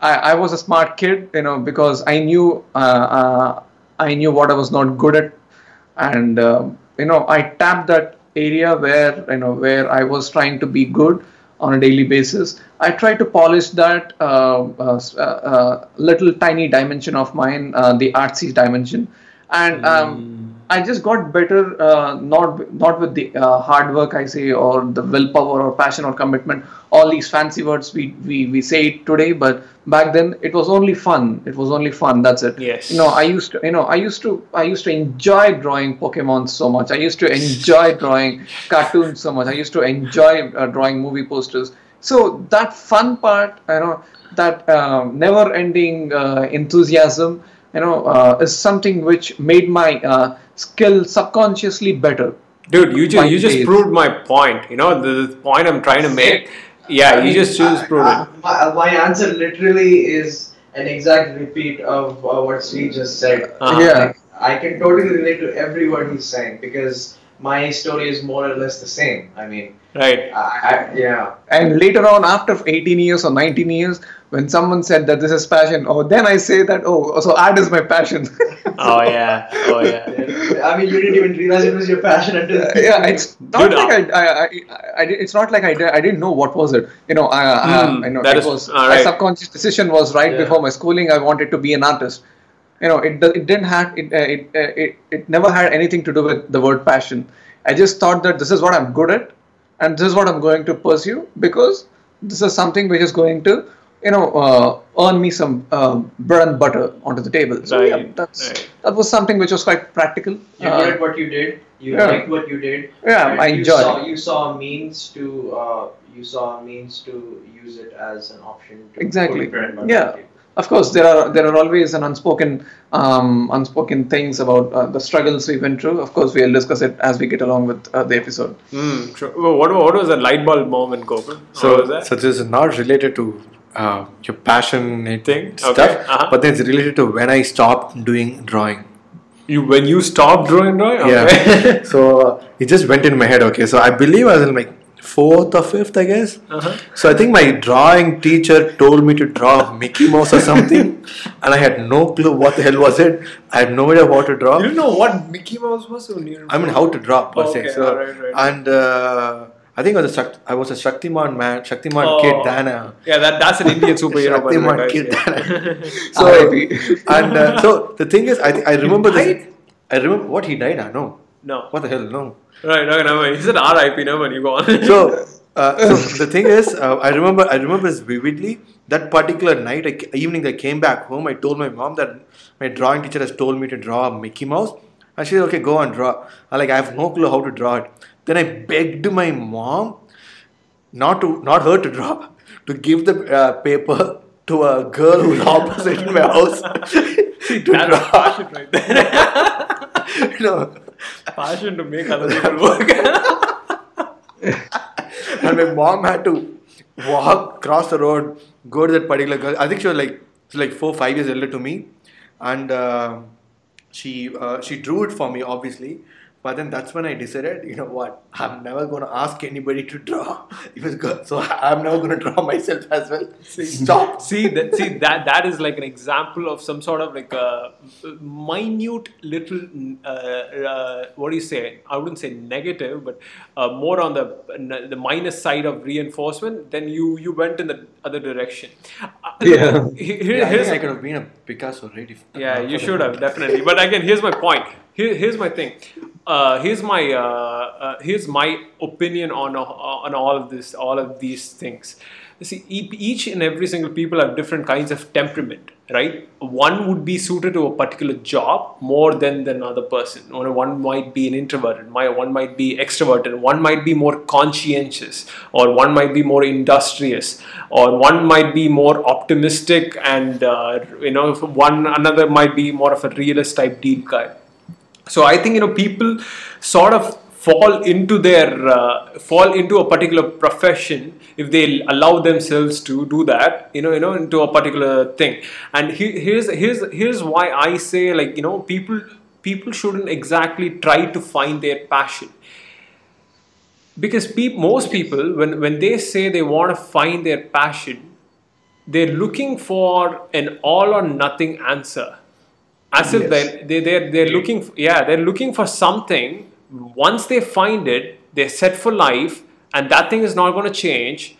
I, I was a smart kid, you know, because I knew uh, uh, I knew what I was not good at, and um, you know, I tapped that area where you know where I was trying to be good on a daily basis. I tried to polish that uh, uh, uh, uh, little tiny dimension of mine, uh, the artsy dimension, and um, I just got better, uh, not not with the uh, hard work I say, or the willpower, or passion, or commitment. All these fancy words we, we we say it today, but back then it was only fun. It was only fun. That's it. Yes. You know, I used to, you know, I used to, I used to enjoy drawing Pokemon so much. I used to enjoy drawing cartoons so much. I used to enjoy uh, drawing movie posters. So that fun part, you know, that um, never-ending uh, enthusiasm, you know, uh, is something which made my uh, skill subconsciously better. Dude, you just you just days. proved my point. You know the, the point I'm trying to make. Yeah, you just you just proved I- it. my, my answer literally is an exact repeat of uh, what Sri just said. Uh-huh. Yeah. Like, I can totally relate to every word he's saying because my story is more or less the same. I mean, Right. I, I, yeah. And later on, after 18 years or 19 years, when someone said that this is passion, oh, then I say that, oh, so art is my passion. Oh yeah. Oh yeah. I mean, you didn't even realize it was your passion until. yeah, it's not Dude, like I, I, I, I, did- it's not like I, I didn't know what was it. You know, I, Hmm, I, I know that it is- was all my subconscious decision was right Yeah. before my schooling. I wanted to be an artist. You know, it, it didn't have it, uh, it, uh, it, it never had anything to do with the word passion. I just thought that this is what I'm good at, and this is what I'm going to pursue because this is something which is going to, you know, uh, earn me some uh, bread and butter onto the table. So yeah, Right, that's right. that was something which was quite practical. You're Uh, good what you did. You yeah. liked what you did. Yeah, and I you enjoyed Saw, you saw a means to. Uh, you saw means to use it as an option. To Exactly. put bread and butter Yeah. On the table. Of course, there are there are always an unspoken um, unspoken things about uh, the struggles we went through. Of course, we'll discuss it as we get along with uh, the episode. Hmm. Sure. Well, What what was the light bulb moment, Gopal? what was So, that? so this is not related to uh, your passionate Thing? stuff, Okay, uh-huh. but then it's related to when I stopped doing drawing. you when you stopped drawing, drawing. Okay. Yeah. so uh, it just went in my head. Okay, so I believe I was in like fourth or fifth, I guess. Uh-huh. So I think my drawing teacher told me to draw Mickey Mouse or something, and I had no clue what the hell was it. I had no idea what to draw. You didn't know what Mickey Mouse was you I mean, how to draw per Okay, se. So, alright, right. and uh, I think I was a Shakt- I was a Shaktiman man, Shaktiman Oh. kid Dana. Yeah, that that's an Indian superhero. Shaktiman guys, kid yeah. than a- So and uh, so the thing is, I think I remember this. I remember what he died. I know. No. What the hell? No. Right, no, no, he said RIP, no, when you go on. So, uh, so the thing is, uh, I remember, I remember this vividly. That particular night, I, evening, I came back home. I told my mom that my drawing teacher has told me to draw a Mickey Mouse, and she said, "Okay, go and draw." I'm like, I have no clue how to draw it. Then I begged my mom not to, not her to draw, to give the uh, paper to a girl who's opposite in my house to that's draw. passion right there. you know, passion to make other people work. and my mom had to walk across the road, go to that particular girl. I think she was like she was like four, five years older to me, and uh, she uh, she drew it for me, obviously. But then that's when I decided, you know what? I'm never gonna ask anybody to draw. It was good, so I'm never gonna draw myself as well. Stop. see that see that that is like an example of some sort of like a minute little uh, uh, what do you say i wouldn't say negative but uh, more on the the minus side of reinforcement then you you went in the other direction Uh, Yeah. here- Yeah, I here's think I could have been a Picasso, right? If, yeah, you should have definitely. But again, here's my point. Here, here's my thing. Uh, here's my uh, uh, here's my opinion on uh, on all of this, all of these things. You see, each and every single people have different kinds of temperament, right? One would be suited to a particular job more than than another person. One might be an introverted, one might be extroverted, one might be more conscientious, or one might be more industrious, or one might be more optimistic, and uh, you know, one another might be more of a realist type deal guy. So I think you know people sort of fall into their uh, fall into a particular profession if they allow themselves to do that you know you know into a particular thing. And he, here's here's here's why I say like you know people people shouldn't exactly try to find their passion. Because peop most people when when they say they want to find their passion they're looking for an all or nothing answer as if Yes. they they they're, they're looking f yeah they're looking for something once they find it they're set for life and that thing is not going to change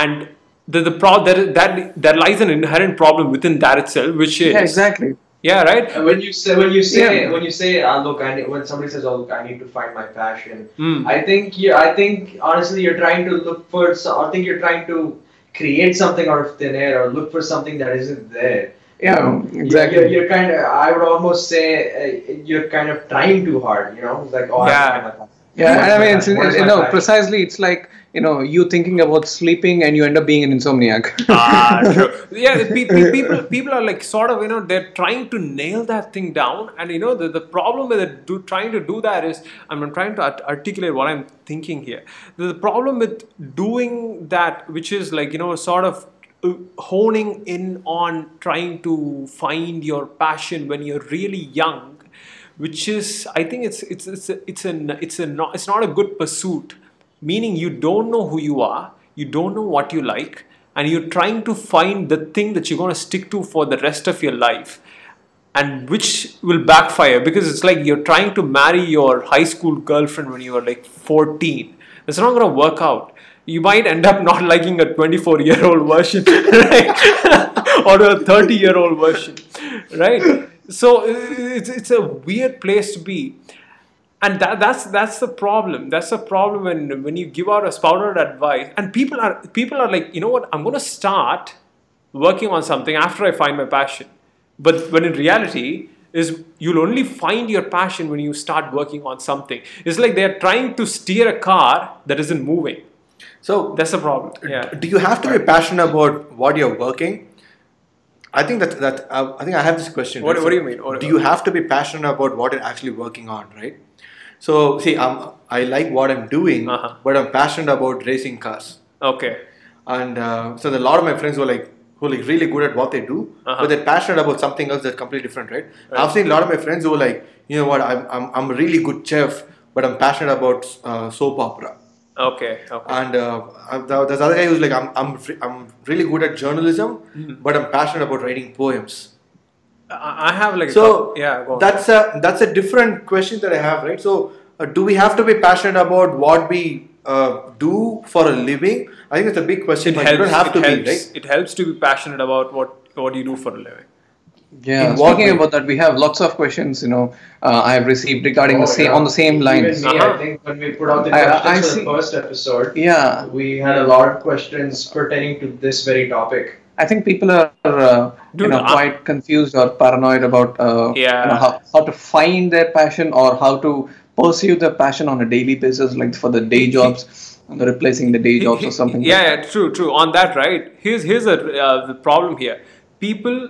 and the, the pro- there, that there lies an inherent problem within that itself which is Yeah, exactly. Yeah, right. And when you say when you say Yeah. when you say uh, look I need, when somebody says oh look I need to find my passion Mm. I think you I think honestly you're trying to look for so- I think you're trying to create something out of thin air or look for something that isn't there Yeah, exactly. you're, you're kind of I would almost say uh, you're kind of trying too hard you know it's like oh I Yeah. have to find my passion. Yeah, and I mean, it's, passion? What is you know, passion? precisely, it's like you know, you thinking about sleeping and you end up being an insomniac. ah, true. Yeah, pe- pe- people people are like sort of you know they're trying to nail that thing down, and you know the, the problem with it, do, trying to do that is I'm trying to art- articulate what I'm thinking here. The, the problem with doing that, which is like you know sort of Uh, honing in on trying to find your passion when you're really young, which is I think it's it's it's it's an it's a not, it's not a good pursuit meaning you don't know who you are, you don't know what you like, and you're trying to find the thing that you're going to stick to for the rest of your life, and which will backfire because it's like you're trying to marry your high school girlfriend when you were like 14. It's not going to work out. You might end up not liking a 24 year old version, right? or a 30 year old version, right? So it's, it's a weird place to be. And that, that's that's the problem. That's the problem when when you give out a spouted advice and people are people are like you know what? I'm going to start working on something after i find my passion. But when in reality is you'll only find your passion when you start working on something. It's like they're trying to steer a car that isn't moving So that's the problem yeah do you have to be passionate about what you're working? I think that that uh, I think I have this question. What- right? what do you mean? What- do you have to be passionate about what you're actually working on, right? So see, I'm I like what I'm doing, Uh-huh. but I'm passionate about racing cars. okay And uh, so the, a lot of my friends were like who are like really good at what they do, Uh-huh. but they're passionate about something else that's completely different, right? I've seen a lot of my friends who are like, you know what, I'm I'm, I'm a really good chef, but I'm passionate about uh, soap opera. Okay okay And uh, there's other guy who's like, I'm, I'm, I'm really good at journalism, Mm-hmm. but I'm passionate about writing poems. i have like So couple- yeah that's a that's a different question that I have, right? So uh, do we have to be passionate about what we uh, do for a living? I think it's a big question. it but helps, you don't have to helps, be, right? it helps to be passionate about what what you do for a living Yeah, In what about that, we have lots of questions. You know, uh, I have received regarding the Oh, same yeah. on the same lines. Even me, Uh-huh. I think when we put out the I- I- questions I for see. the first episode, Yeah, we had a lot of questions pertaining to this very topic. I think people are uh, you know I- quite confused or paranoid about uh, you know, how, how to find their passion or how to pursue their passion on a daily basis, like for the day jobs, and replacing the day jobs or something. Yeah, like yeah, true, true. On that, right? Here's here's a uh, the problem here. People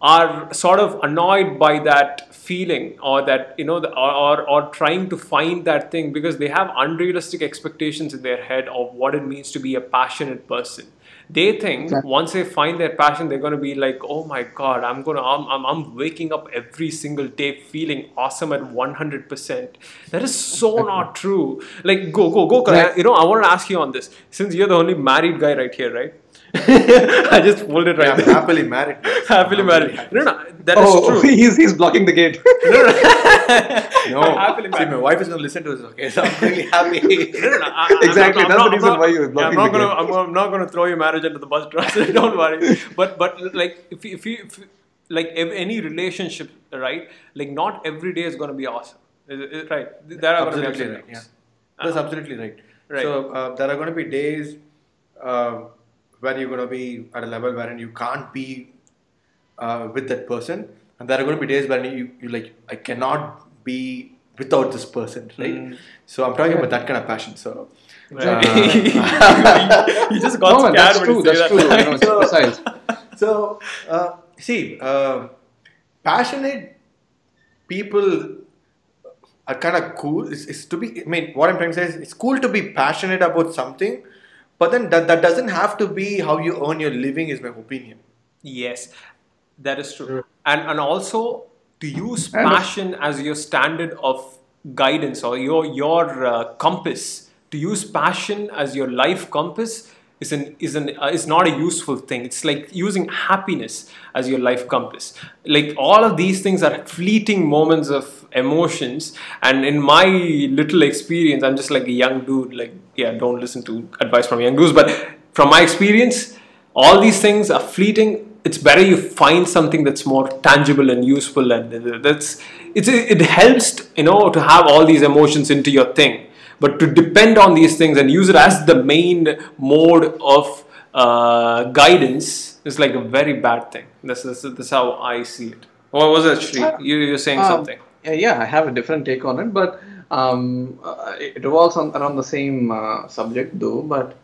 are sort of annoyed by that feeling or that you know the, or, or or trying to find that thing because they have unrealistic expectations in their head of what it means to be a passionate person. They think once they find their passion they're going to be like oh my god i'm going to I'm, I'm, I'm waking up every single day feeling awesome at 100% that is so not true. Like go go go you know i want to ask you on this. Since you're the only married guy right here right i just pulled it right I'm there happily married. happily I'm married no no that is oh, true he's he's blocking the gate. No, I'm happily see, married. my wife is going to listen to this. Okay, so I'm really happy. No, no, no, I- I- Exactly, I'm that's the I'm reason why you're blocking yeah, blocking I'm not the gonna, gate. I'm, I'm not gonna throw your marriage under the bus, trust me, don't worry. But, but like, if you, if you, if like, if any relationship, right? Like, not every day is gonna be awesome, Is it- is right? There are gonna be absolutely right. Yeah, downs. that's absolutely right. Right. So uh, there are going to be days uh, where you're going to be at a level wherein you can't be uh, with that person, and there are going to be days when you you like I cannot be without this person, right? Mm. So I'm talking about that kind of passion. So Right. Uh, you just got no, scared that's true. That's that. true. You know, So- so uh, see, uh, passionate people are kind of cool. It's, it's to be. I mean, what I'm trying to say is, it's cool to be passionate about something, but then that, that doesn't have to be how you earn your living. Is my opinion. Yes, that is true. And and also to use And- passion as your standard of guidance or your your uh, compass. To use passion as your life compass is an is an uh, is not a useful thing. It's like using happiness as your life compass. Like all of these things are fleeting moments of emotions. And in my little experience, I'm just like a young dude. Like yeah, don't listen to advice from young dudes, but from my experience all these things are fleeting. It's better you find something that's more tangible and useful and that's it's it helps you know to have all these emotions into your thing. But to depend on these things and use it as the main mode of uh, guidance is like a very bad thing. This is this is how i see it. What was that Sri? you, you're saying Um, something. Yeah, yeah, I have a different take on it, but um, uh, it revolves on, around the same uh, subject though. But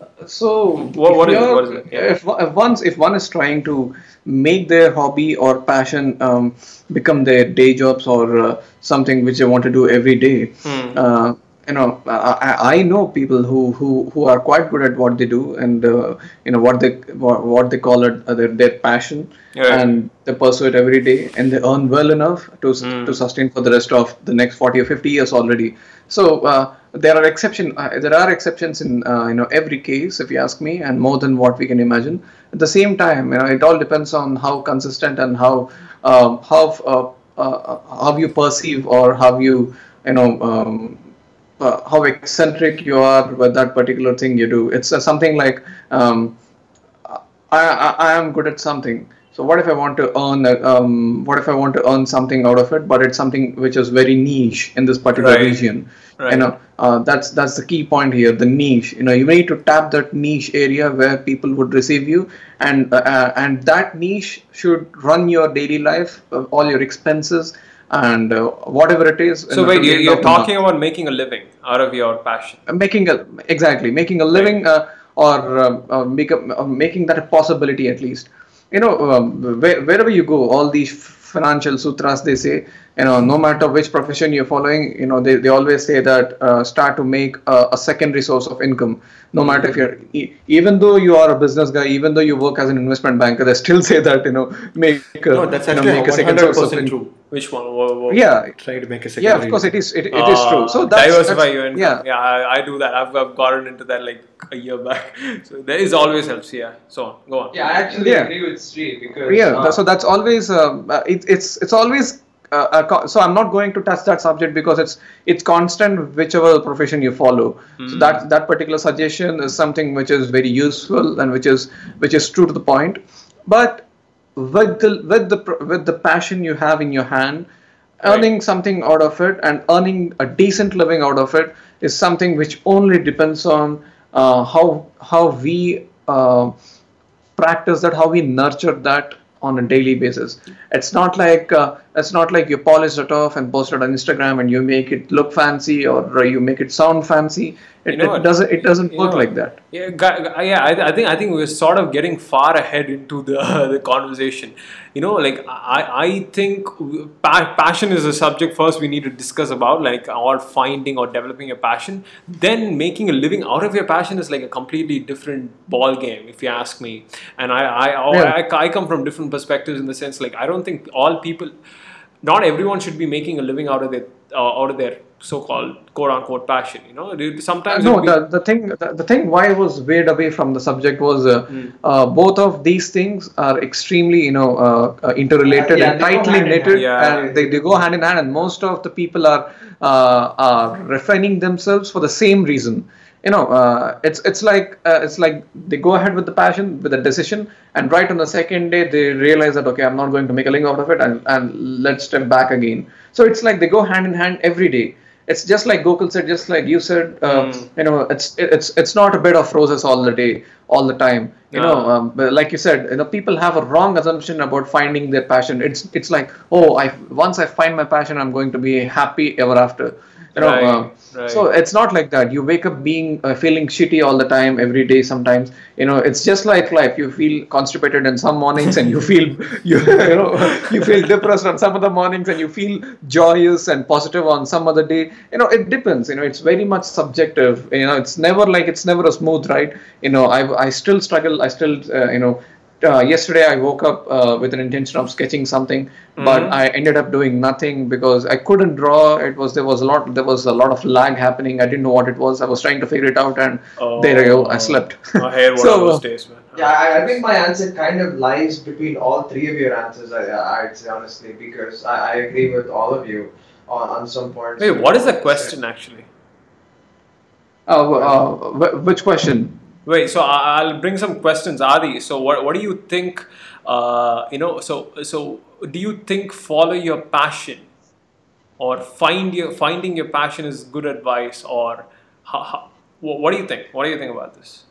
uh, so, What- what, is, what is it? Yeah. If, if once if one is trying to make their hobby or passion um, become their day jobs or uh, something which they want to do every day, Hmm. uh, you know, I, I- know people who, who, who are quite good at what they do and uh, you know what they what, what they call it uh, their, their passion Right. and they pursue it every day and they earn well enough to s Hmm. to sustain for the rest of the next 40 or 50 years already so uh, there are exception uh, there are exceptions in uh, you know every case if you ask me and more than what we can imagine at the same time you know it all depends on how consistent and how um, how uh, uh, how you perceive or how you you know um, uh, how eccentric you are with that particular thing you do. It's uh, something like um, I, I, I am good at something. So what if I want to earn? a- Um, what if I want to earn something out of it? But it's something which is very niche in this particular Right. region. Right. You know, uh, that's that's the key point here. The niche. You know, you need to tap that niche area where people would receive you, and uh, uh, and that niche should run your daily life, uh, all your expenses, and uh, whatever it is. so wait you're the talking about making a living out of your passion. Making a exactly making a living uh, or um, uh, make a, uh, making that a possibility at least. You know um, where, wherever you go all these financial sutras they say you know no matter which profession you're following you know they, they always say that uh, start to make a, a secondary source of income no matter if you're e- even though you are a business guy even though you work as an investment banker they still say that you know make a, No, that's you know, actually make a second source of 100% income. true. which one Wha- wha- yeah Try to make a secondary. yeah of course it is it, it is true so Uh, that's, diversify that's- your income. yeah Yeah, I, I do that. I've, I've gotten into that like a year back. So there is always helps. Yeah. So on, go on. Yeah, I actually Yeah. agree with Sri because yeah uh, so that's always um, uh, it, it's it's always uh, a so i'm not going to touch that subject because it's it's constant whichever profession you follow. So that that particular suggestion is something which is very useful and which is which is true to the point. But with the with the with the passion you have in your hand earning something out of it and earning a decent living out of it is something which only depends on uh, how how we uh, practice that how we nurture that on a daily basis it's not like uh, it's not like you polish it off and post it on instagram and you make it look fancy or uh, you make it sound fancy it, You know it doesn't it doesn't work know like that Yeah, gu- yeah. I, I think I think we're sort of getting far ahead into the the conversation. You know, like I I think pa- passion is a subject first we need to discuss about, like or finding or developing a passion. Then making a living out of your passion is like a completely different ball game, if you ask me. And I I Yeah. I, I come from different perspectives in the sense like I don't think all people not everyone should be making a living out of their uh, out of their so-called quote-unquote passion you know Dude, sometimes no be- the, the thing the, the thing why I was veered away from the subject was uh, Hmm. uh, both of these things are extremely you know uh, uh, interrelated Yeah, and tightly hand knitted. Yeah. and they, they go hand in hand and most of the people are uh, are refining themselves for the same reason you know uh, it's it's like uh, it's like they go ahead with the passion with the decision and right on the second day they realize that okay i'm not going to make a living out of it and, and let's step back again so it's like they go hand in hand every day it's just like Gokul said, just like you said, uh, Mm. you know, it's it's it's not a bed of roses all the day, all the time. You know, Ah. um, but like you said, you know, people have a wrong assumption about finding their passion. It's it's like, oh, I once I find my passion, I'm going to be happy ever after. You know, Right, um, right. so it's not like that. You wake up being uh, feeling shitty all the time, every day. Sometimes, you know, it's just like life. You feel constipated in some mornings, and you feel you you know you feel depressed on some other mornings, and you feel joyous and positive on some other day. You know, it depends. You know, it's very much subjective. You know, it's never like it's never a smooth ride. You know, I I still struggle. I still uh, you know. Uh, yesterday I woke up uh, with an intention of sketching something, but Mhm. I ended up doing nothing because I couldn't draw. It was there was a lot there was a lot of lag happening. I didn't know what it was. I was trying to figure it out, and there I go. I Oh. slept. I hear one So, of those days, man. Yeah, I, I think my answer kind of lies between all three of your answers. I, I'd say honestly because I, I agree with all of you on, on some points. Wait, what is the question actually? Uh, uh, which question? Wait, so I'll bring some questions, Adi. So, what what do you think uh, you know, so so do you think follow your passion, or find your finding your passion is good advice, or what do you think? What do you think about this?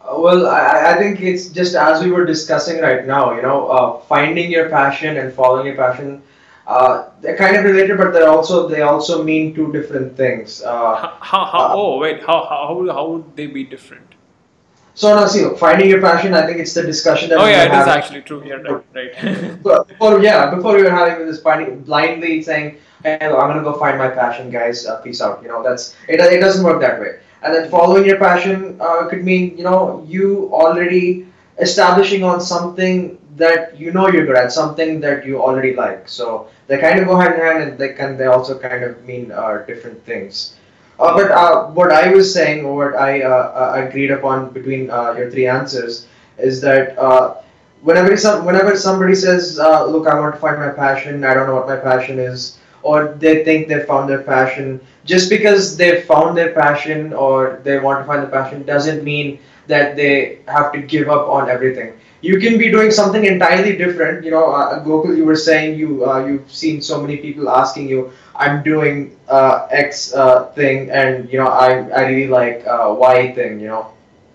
Uh, well, I, I think it's just as we were discussing right now, you know, uh, finding your passion and following your passion, uh, they're kind of related, but they're also they also mean two different things. Uh, How, how, Uh, oh wait, how, how, how, would- they be different? so now, see, finding your passion, I think it's the discussion that Oh yeah, it is actually true. Yeah, right, right. But before, yeah, before we were having this finding blindly saying, "Hey, I'm gonna go find my passion, guys. Uh, peace out." You know, that's it. It doesn't work that way. And then following your passion uh, could mean you know you already establishing on something that you know you're good at, something that you already like. So they kind of go hand in hand, and they can they also kind of mean uh, different things. Uh, but uh, what I was saying, or what I uh, uh, agreed upon between uh, your three answers, is that whenever some whenever somebody says, "Look, I want to find my passion. I don't know what my passion is," or they think they found their passion, just because they found their passion or they want to find the passion doesn't mean that they have to give up on everything. You can be doing something entirely different. You know, uh, Gokul, you were saying you uh, you've seen so many people asking you, "I'm doing uh, X uh, thing, and you know, I I really like uh, Y thing." You know,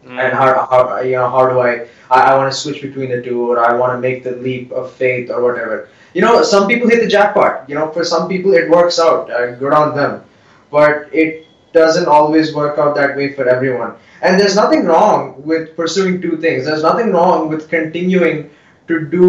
and how, how you know how do I I, I want to switch between the two or I want to make the leap of faith or whatever. You know, some people hit the jackpot. You know, for some people it works out. Uh, good on them, but it doesn't always work out that way for everyone. And there's nothing wrong with pursuing two things. There's nothing wrong with continuing to do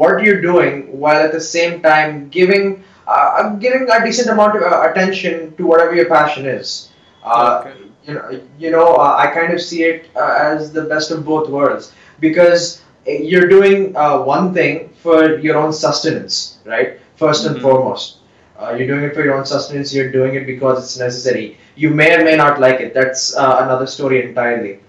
what you're doing while at the same time giving uh, giving a decent amount of uh, attention to whatever your passion is. Uh, Okay. you know, you know, uh, I kind of see it uh, as the best of both worlds because uh, you're doing uh, one thing for your own sustenance, right? 1st and Mhm. foremost, uh, you're doing it for your own sustenance. You're doing it because it's necessary. You may or may not like it. That's uh, another story entirely.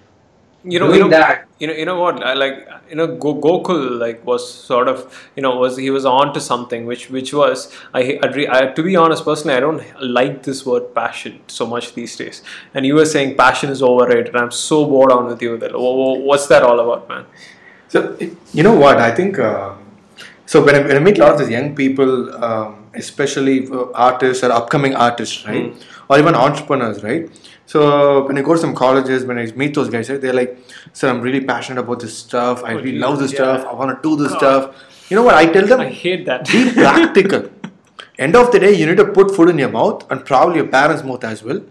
you know, doing you know, that. you know, you know what? I like you know, Go- Gokul like was sort of you know was he was on to something which which was I, agree. I to be honest personally I don't like this word passion so much these days. And you were saying passion is overrated. I'm so bored on with you. That wha- wha- what's that all about, man? So you know what I think. Uh, so when I, when I meet a lot of these young people, um, especially uh, artists or upcoming artists, right, or even entrepreneurs, right. So when I go to some colleges, when I meet those guys, right, they're like, "Sir, I'm really passionate about this stuff. I Oh, really geez, love this yeah. stuff. I want to do this God. stuff." You know what I tell them? I hate that. Be practical. End of the day, you need to put food in your mouth and probably your parents' mouth as well.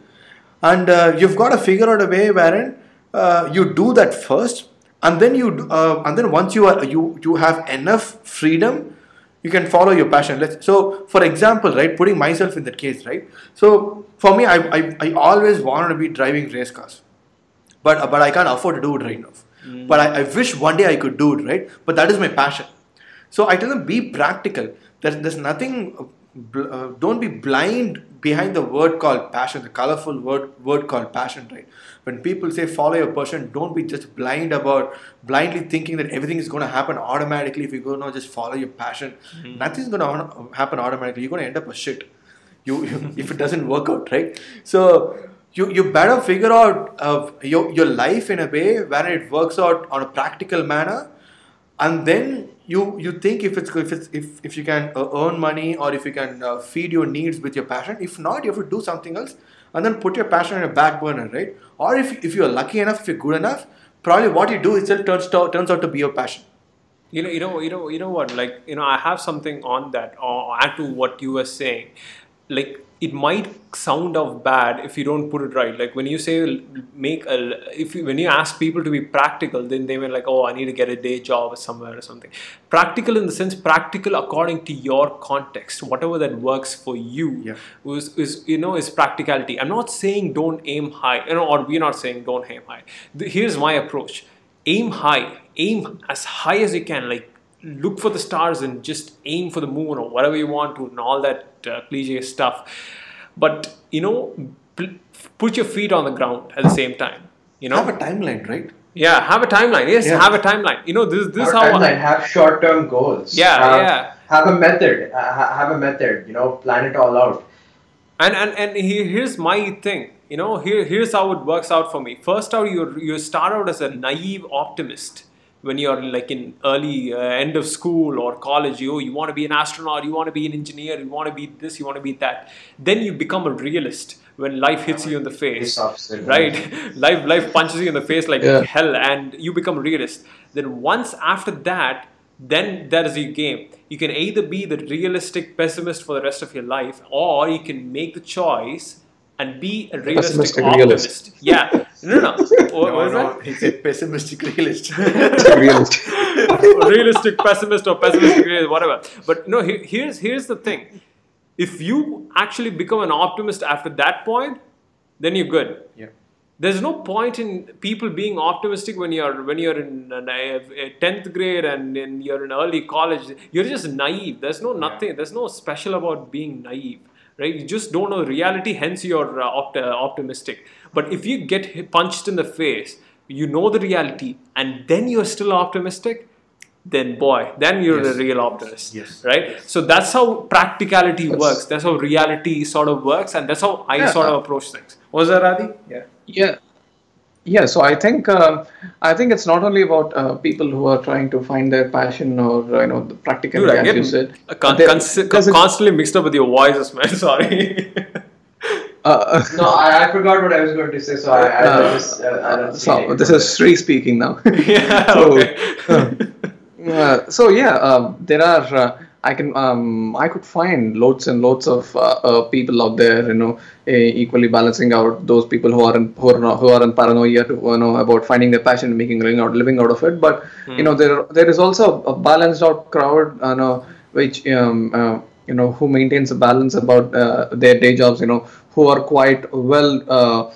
And uh, you've got to figure out a way wherein uh, you do that first, and then you uh, and then once you are you you have enough freedom, you can follow your passion. Let's so for example, right, putting myself in that case, right. So for me, I I, I always wanted to be driving race cars, but uh, but I can't afford to do it right now. Hmm. But I, I wish one day I could do it, right? But that is my passion. So I tell them be practical. There's, there's nothing. Uh, bl- Uh, don't be blind behind the word called passion, the colorful word word called passion, right? When people say follow your passion, don't be just blind about blindly thinking that everything is going to happen automatically if you go to just follow your passion. Nothing's going to happen automatically. You're going to end up a shit. You, you if it doesn't work out, right? So you you better figure out uh, your your life in a way where it works out on a practical manner and then you you think if it's if it's, if, if you can uh, earn money or if you can uh, feed your needs with your passion if not you have to do something else and then put your passion on a back burner right or if, if you're lucky enough if you're good enough probably what you do itself turns, to, turns out to be your passion You know, you know, you know, you know what? Like, you know, I have something on that, or add to what you were saying. Like, it might sound of bad if you don't put it right. Like when you say make a, if you, when you ask people to be practical, then they were like, oh, I need to get a day job somewhere or something. Practical in the sense, practical according to your context, whatever that works for you, Yeah. is, is you know is practicality. I'm not saying don't aim high, you know, or we're not saying don't aim high. Here's my approach: aim high, aim as high as you can. Like look for the stars and just aim for the moon or whatever you want to, and all that uh, cliche stuff. But you know, pl- put your feet on the ground at the same time. You know, have a timeline right yeah, have a timeline. Yes, Yeah. have a timeline. You know, this is this Have how. a timeline, have short-term goals. Yeah, have, yeah. Have a method. uh, have a method. You know, plan it all out. And and and here, here's my thing. You know, here here's how it works out for me. First out, you you start out as a naive optimist. When you're like in early uh, end of school or college you you want to be an astronaut you want to be an engineer you want to be this you want to be that then you become a realist when life hits you in the face right? Life life punches you in the face like Yeah. hell and you become a realist. Then once after that then that is your game. You can either be the realistic pessimist for the rest of your life or you can make the choice and be a realistic pessimistic optimist realist. yeah no no what, No, what is no, that he said pessimistic realist. Realist. realistic pessimist or pessimistic realist, whatever. But no, he- here's here's the thing: if you actually become an optimist after that point, then you're good. yeah. There's no point in people being optimistic when you're when you're in tenth grade and in, you're in early college. You're just naive. There's no nothing. There's no special about being naive, right? You just don't know reality. Hence, you're uh, opt- uh, optimistic. But if you get hit- punched in the face, you know the reality, and then you're still optimistic. Then boy, then you're Yes. a real optimist, Yes. right? So that's how practicality That's- works. That's how reality sort of works, and that's how I Yeah. sort of approach things. Was that Adi? Yeah. Yeah. Yeah, so I think um, I think it's not only about uh, people who are trying to find their passion or uh, you know the practical Dude, I as get you said. uh, con- There- cons- there's constantly mixed up with your voices, man. Sorry. uh, No, I, I forgot what I was going to say, so I, I, Uh, just uh, I don't see so this is Sri speaking now. yeah. So, Okay. Uh, so yeah, um, there are. Uh, I can. Um, I could find loads and loads of uh, uh, people out there. You know, uh, equally balancing out those people who are in, who are not, who are in paranoia to you know about finding their passion, and making living out living out of it. But you know, there there is also a balanced out crowd. You know, which um, uh, you know who maintains a balance about uh, their day jobs. You know, who are quite well.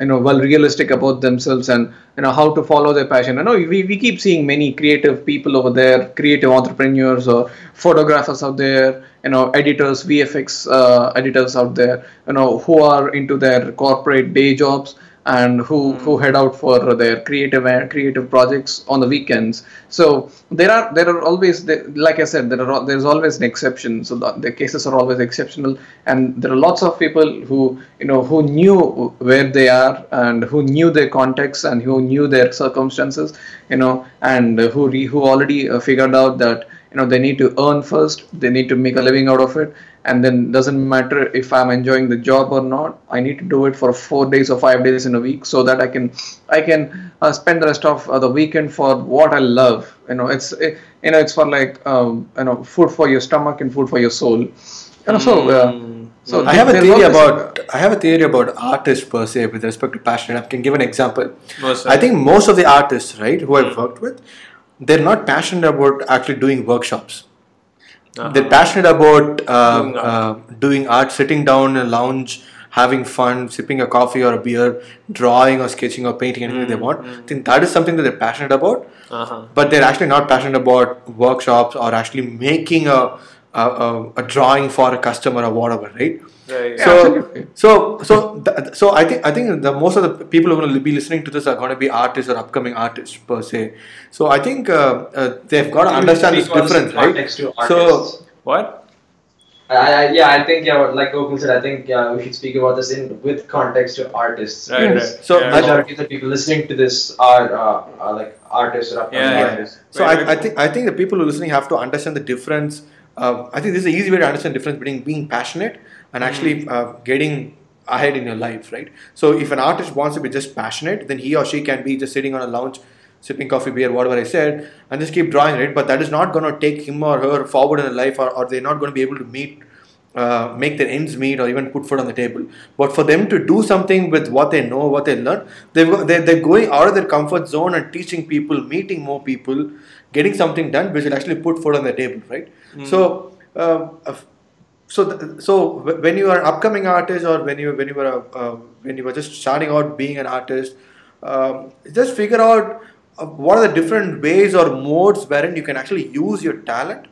You know well realistic about themselves and you know how to follow their passion. I know we, we keep seeing many creative people over there creative entrepreneurs or photographers out there you know editors vfx uh, editors out there you know who are into their corporate day jobs and who who head out for their creative and creative projects on the weekends. So there are there are always like i said there are there's always an exception. So the, the cases are always exceptional. And there are lots of people who you know who knew where they are and who knew their context and who knew their circumstances you know and who re, who already uh, figured out that you know they need to earn first. They need to make a living out of it and then doesn't matter if i'm enjoying the job or not i need to do it for four days or five days in a week so that i can i can uh, spend the rest of uh, the weekend for what i love you know it's it, you know it's for like um, you know food for your stomach and food for your soul you know so uh, so I have a theory about I have a theory about artists per se with respect to passion. I can give an example. What's I think most of the artists, right, who I've worked with, they're not passionate about actually doing workshops. They're passionate about uh, Doing art. uh, doing art, sitting down in a lounge, having fun, sipping a coffee or a beer, drawing or sketching or painting anything they want. I think that is something that they're passionate about. Uh-huh. But they're actually not passionate about workshops or actually making a a, a, a drawing for a customer or whatever, right? Right. So, absolutely. so, so, th- so I think I think the most of the people who are going to be listening to this are going to be artists or upcoming artists per se. So I think uh, uh, they've got to understand this difference, right? So. What? I, I, yeah, I think yeah, like Gokul said, I think yeah, we should speak about this in with context to artists. Right, because right. So, Yeah. I- majority of the people listening to this are, uh, are like artists or upcoming Yeah, yeah. artists. So Very, I, very I think I think the people who are listening have to understand the difference. Uh, I think this is an easy way to understand the difference between being passionate and actually uh, getting ahead in your life, right? So if an artist wants to be just passionate, then he or she can be just sitting on a lounge, sipping coffee, beer, whatever I said, and just keep drawing, right? But that is not going to take him or her forward in their life, or, or they're not going to be able to meet. Uh, make their ends meet or even put food on the table but for them to do something with what they know what they learn they've got, they're, they're going out of their comfort zone and teaching people meeting more people getting something done which will actually put food on the table right so uh, uh, so th- so when you are an upcoming artist or when you when you were a, uh, when you were just starting out being an artist um, just figure out uh, what are the different ways or modes wherein you can actually use your talent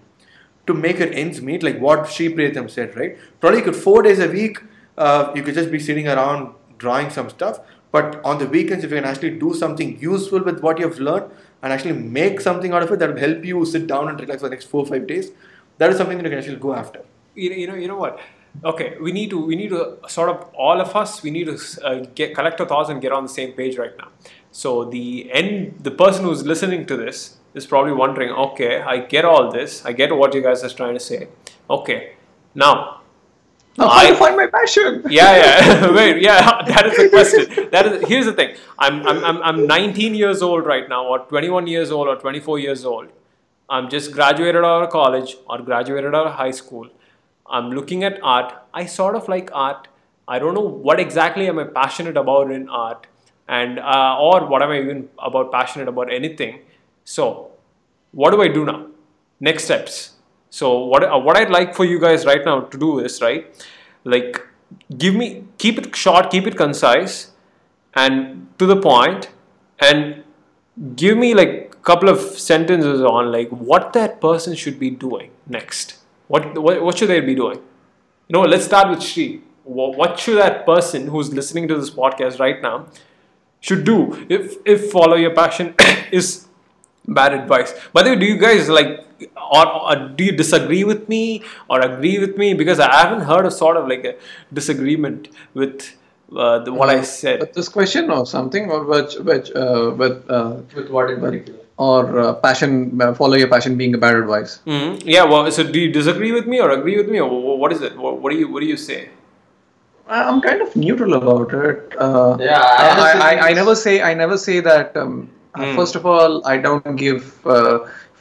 to make your ends meet, like what Sri Priyatham said, right? Probably could four days a week, uh, you could just be sitting around drawing some stuff. But on the weekends, if you can actually do something useful with what you've learned and actually make something out of it that will help you sit down and relax for the next four or five days, that is something that you can actually go after. You know, you know, you know what? Okay, we need to, we need to sort of all of us, we need to uh, get collect our thoughts and get on the same page right now. So the end, the person who's listening to this is probably wondering, okay, I get all this, I get what you guys are trying to say. Okay, now Now, I- how find my passion? yeah, yeah. Wait, yeah. That is the question. That is. Here's the thing. I'm, I'm, I'm, I'm 19 years old right now, or 21 years old, or 24 years old. I'm just graduated out of college or graduated out of high school. I'm looking at art. I sort of like art. I don't know what exactly am I passionate about in art, and uh, or what am I even about passionate about anything. So, what do I do now? Next steps. So what uh, what I'd like for you guys right now to do is right, like give me keep it short, keep it concise, and to the point, and give me like couple of sentences on like what that person should be doing next. What what, what should they be doing? You know, let's start with Sri. Wha- What should that person who's listening to this podcast right now should do if if follow your passion is bad advice. By the way, do you guys like or, or do you disagree with me or agree with me? Because I haven't heard a sort of like a disagreement with uh, the, what I said. With this question or something, or which, which, uh, with, uh, With what in particular? Or uh, passion, uh, follow your passion being a bad advice. Mhm. Yeah. Well, so do you disagree with me or agree with me or what is it? What, what do you what do you say? I- I'm kind of neutral about it. Uh, Yeah, I I, I, I, I never say I never say that. Um, uh, Mm. First of all, I don't give uh,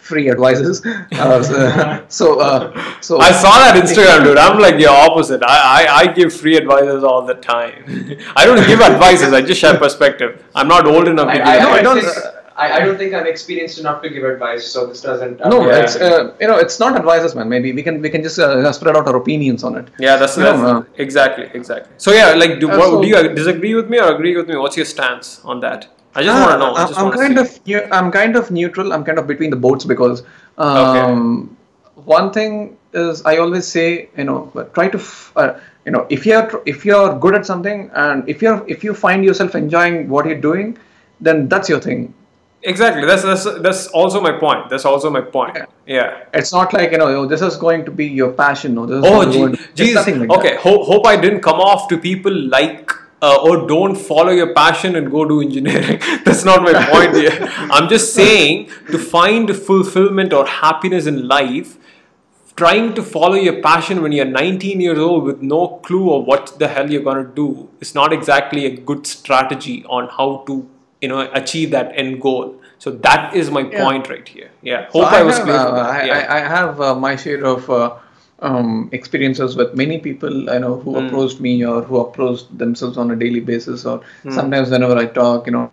free advices. Uh, so, so, uh, so I saw that Instagram, dude. I'm like your opposite. I, I, I give free advices all the time. I don't give advices. I just share perspective. I'm not old enough to I, do I, that. No, I I, don't- think, I, I don't think I'm experienced enough to give advice, so this doesn't. uh, No, Yeah. it's uh, you know it's not advices, man. Maybe we can we can just uh, spread out our opinions on it. Yeah, that's, No, that's no. exactly exactly. So yeah, like, do, Uh, what, do you disagree with me or agree with me? What's your stance on that? I just want to know. I I'm, I'm kind of I'm kind of neutral. I'm kind of between the boats because um, one thing is I always say you know try to f- uh, you know if you're if you're good at something and if you're if you find yourself enjoying what you're doing, then that's your thing. Exactly. That's that's that's also my point. That's also my point. Yeah. Yeah. It's not like you know oh, this is going to be your passion or this is Oh, gee, geez. like okay. Hope, hope I didn't come off to people like. Uh, or don't follow your passion and go do engineering. That's not my point here. I'm just saying to find fulfillment or happiness in life, trying to follow your passion when you're 19 years old with no clue of what the hell you're going to do is not exactly a good strategy on how to you know achieve that end goal so that is my Yeah. point right here yeah So hope i, was have, clear uh, that. I, yeah. I, I have uh, my share of uh, um, experiences with many people you know who Hmm. approached me or who approached themselves on a daily basis or Hmm. sometimes whenever I talk you know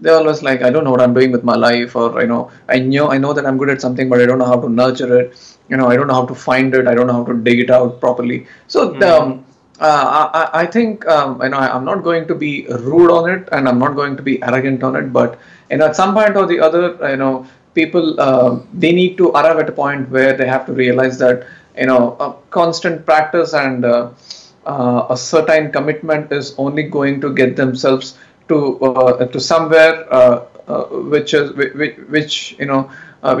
they're always like I don't know what I'm doing with my life or you know I know I know that I'm good at something but I don't know how to nurture it you know I don't know how to find it I don't know how to dig it out properly so Hmm. um, uh, I, I- think um, you know I- I'm not going to be rude on it and I'm not going to be arrogant on it but you know at some point or the other you know people uh, they need to arrive at a point where they have to realize that you know a constant practice and uh, uh, a certain commitment is only going to get themselves to uh, to somewhere which is which, which you know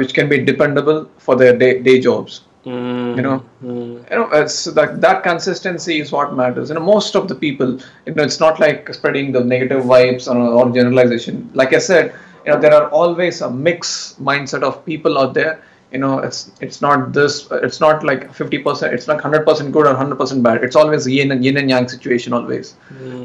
which can be dependable for their day, day jobs Mm, you know? Mm, you know it's like that consistency is what matters. You know most of the people you know it's not like spreading the negative vibes or, or generalization. Like i said you know there are always a mix mindset of people out there. You know it's it's not this it's not like 50% it's not 100% good or 100% bad. It's always yin and yin and yang situation always.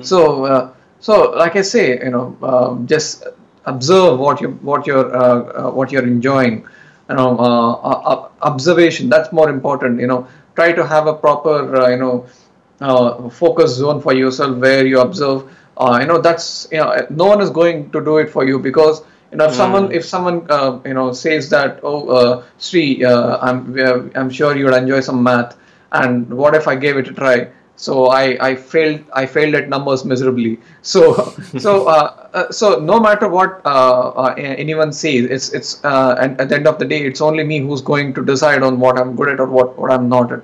So uh, so like i say you know um, just observe what you what you're uh, uh, what you're enjoying you know uh, uh, observation. That's more important you know. Try to have a proper uh, you know uh, focus zone for yourself where you observe. Uh, you know that's you know no one is going to do it for you because you know if someone if someone uh, you know says that oh uh, Sri uh, I'm uh, I'm sure you'll enjoy some math and what if I gave it a try so I, I failed I failed at numbers miserably. So so uh, uh, so no matter what uh, uh, anyone says it's it's uh, and at the end of the day it's only me who's going to decide on what I'm good at or what, what I'm not at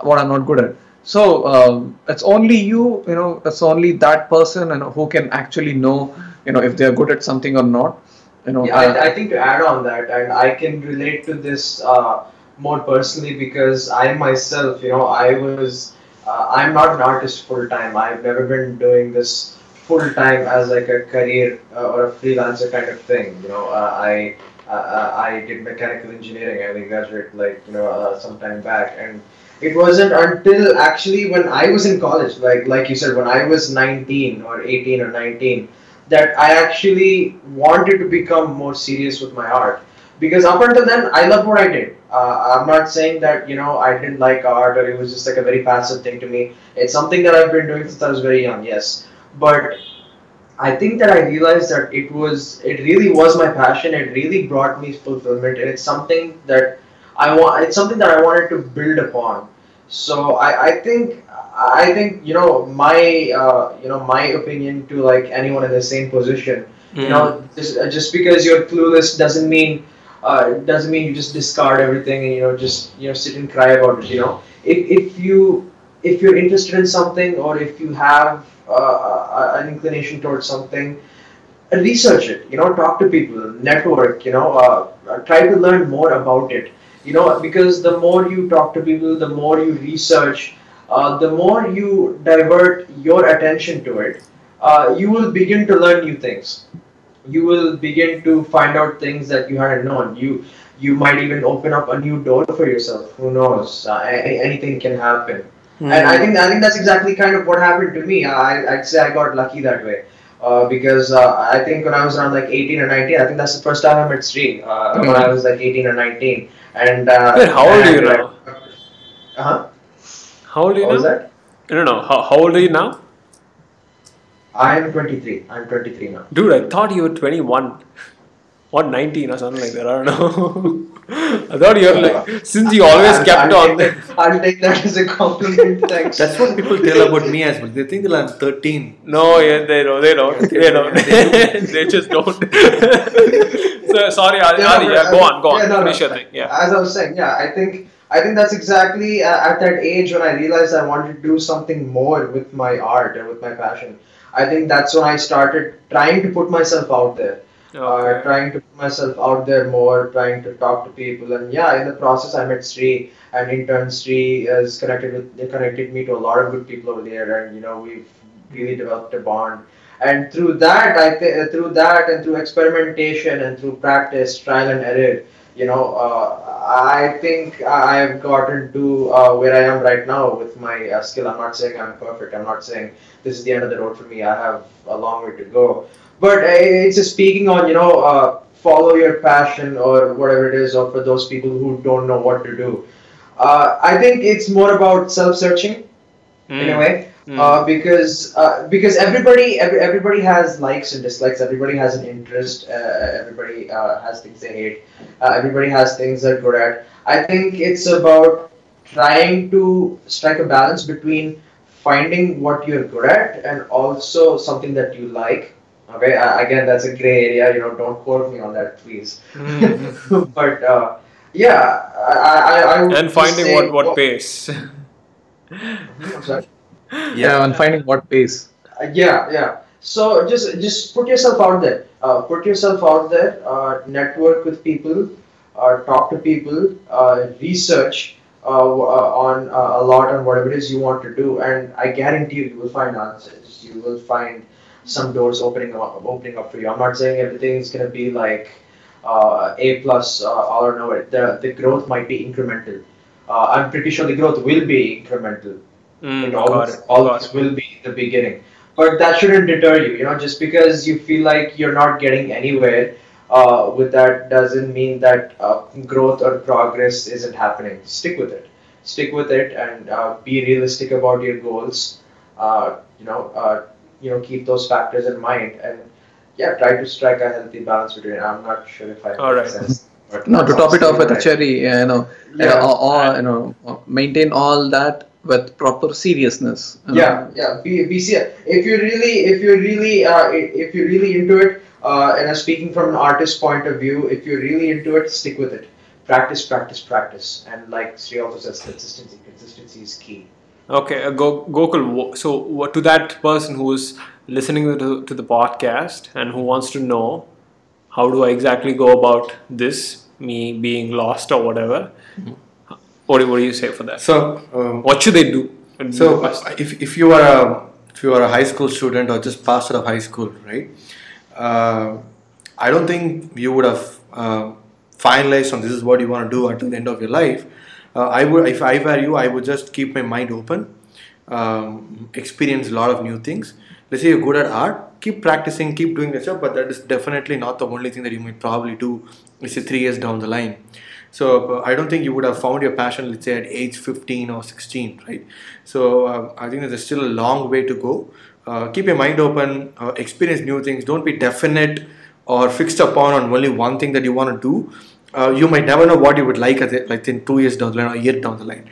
what I'm not good at. So um, it's only you you know it's only that person you know who can actually know you know if they're good at something or not you know Yeah, uh, I, I think to add on that, and I can relate to this uh, more personally because I myself, you know, I was, uh, I'm not an artist full time. I've never been doing this full time as like a career uh, or a freelancer kind of thing. You know, uh, I uh, I did mechanical engineering. I graduated like you know uh, some time back, and it wasn't until actually when I was in college, like like you said, when I was 19 or 18 or 19, that I actually wanted to become more serious with my art. Because up until then, I loved what I did. Uh, I'm not saying that you know I didn't like art or it was just like a very passive thing to me. It's something that I've been doing since I was very young. Yes, but I think that I realized that it was it really was my passion. It really brought me fulfillment, and it's something that I want. It's something that I wanted to build upon. So I, I think I think you know my uh, you know my opinion to like anyone in the same position. You know, just, uh, just because you're clueless doesn't mean uh, doesn't mean you just discard everything and you know just you know sit and cry about it. You know, if if you if you're interested in something or if you have uh, an inclination towards something, uh, research it. You know, talk to people, network. You know, uh, uh, try to learn more about it. You know, because the more you talk to people, the more you research, uh, the more you divert your attention to it, uh, you will begin to learn new things. You will begin to find out things that you hadn't known. You you might even open up a new door for yourself. Who knows? Uh, anything can happen. And I think I think that's exactly kind of what happened to me. I, I'd say I got lucky that way. Uh, because uh, I think when I was around like 18 or 19, I think that's the first time I met Sri. Uh, When I was like 18 or 19, and uh, Wait, how old are you now? Uh huh. How old are you What was now? that? No, no. How, how old are you now? I am 23. I'm 23 now. Dude, I thought you were 21. or 19 or something like that? I don't know. I thought you were like, since you always I'll- kept I'll on. Take that, I'll take that as a compliment. Thanks. That's what people tell about me as well. They think that I'm 13. No, yeah, they don't. They don't. They don't. they just don't. so, sorry, Adi, Yeah, Adi, yeah, go on, go on. yeah, no, no. Finish your thing. Yeah. As I was saying, yeah, I think I think that's exactly uh, at that age when I realized I wanted to do something more with my art and with my passion. I think that's when I started trying to put myself out there. Uh, trying to put myself out there more, trying to talk to people, and yeah, in the process, I met Sri, and in turn, Sri has connected with they connected me to a lot of good people over there, and you know, we've really developed a bond. And through that, I th- through that, and through experimentation and through practice, trial and error, you know, uh, I think I've gotten to uh, where I am right now with my uh, skill. I'm not saying I'm perfect. I'm not saying this is the end of the road for me. I have a long way to go but uh, it's just speaking on you know uh, follow your passion or whatever it is or for those people who don't know what to do uh, i think it's more about self-searching in a way Mm. uh, because uh, because everybody every, everybody has likes and dislikes. Everybody has an interest. Uh, everybody uh, has things they hate. Uh, everybody has things they're good at. I think it's about trying to strike a balance between finding what you're good at and also something that you like. Okay uh, again that's a gray area. You know don't quote me on that please. Mm. but uh, yeah I, I, I would and finding what, what pays. Yeah, and finding what pays. Uh, yeah, yeah. So just just put yourself out there. Uh, put yourself out there. Uh, network with people. Uh, talk to people. Uh, research uh, w- uh, on uh, a lot on whatever it is you want to do, and I guarantee you, you will find answers. You will find some doors opening up, opening up for you. I'm not saying everything is gonna be like uh, A plus uh, all or no. The the growth might be incremental. Uh, I'm pretty sure the growth will be incremental Mm, it got always, it. always will be the beginning. But that shouldn't deter you. You know, just because you feel like you're not getting anywhere uh, with that doesn't mean that uh, growth or progress isn't happening. Stick with it. Stick with it and uh, be realistic about your goals. Uh, you know, uh, you know, keep those factors in mind and yeah, try to strike a healthy balance between. I'm not sure if I All make sense. but No, to top it off with a cherry, uh, you know, Yeah. uh, or, or, you know, uh, maintain all that with proper seriousness. you yeah yeah be, be se- if you really if you're really uh, if you're really into it uh, and I'm speaking from an artist point of view if you're really into it stick with it practice practice practice and like Sri also says consistency consistency is key Okay, uh, Go- Gokul. So, what, to that person who is listening to, to the podcast and who wants to know how do I exactly go about this, me being lost or whatever, what, do- what do you say for that? So, um, What should they do? so if, if you are a if you are a high school student or just passed out of high school, right? Uh, I don't think you would have uh, finalized on this is what you want to do until the end of your life. Uh, I would, if I were you, I would just keep my mind open, um, experience a lot of new things. Let's say you're good at art, keep practicing, keep doing the stuff, but that is definitely not the only thing that you might probably do. Let's say three years down the line. So uh, I don't think you would have found your passion, let's say at age 15 or 16, right? So um, I think there's still a long way to go. Uh, keep your mind open, uh, experience new things. Don't be definite or fixed upon on only one thing that you want to do. Uh, you might never know what you would like at it, like in two years down the line or a year down the line.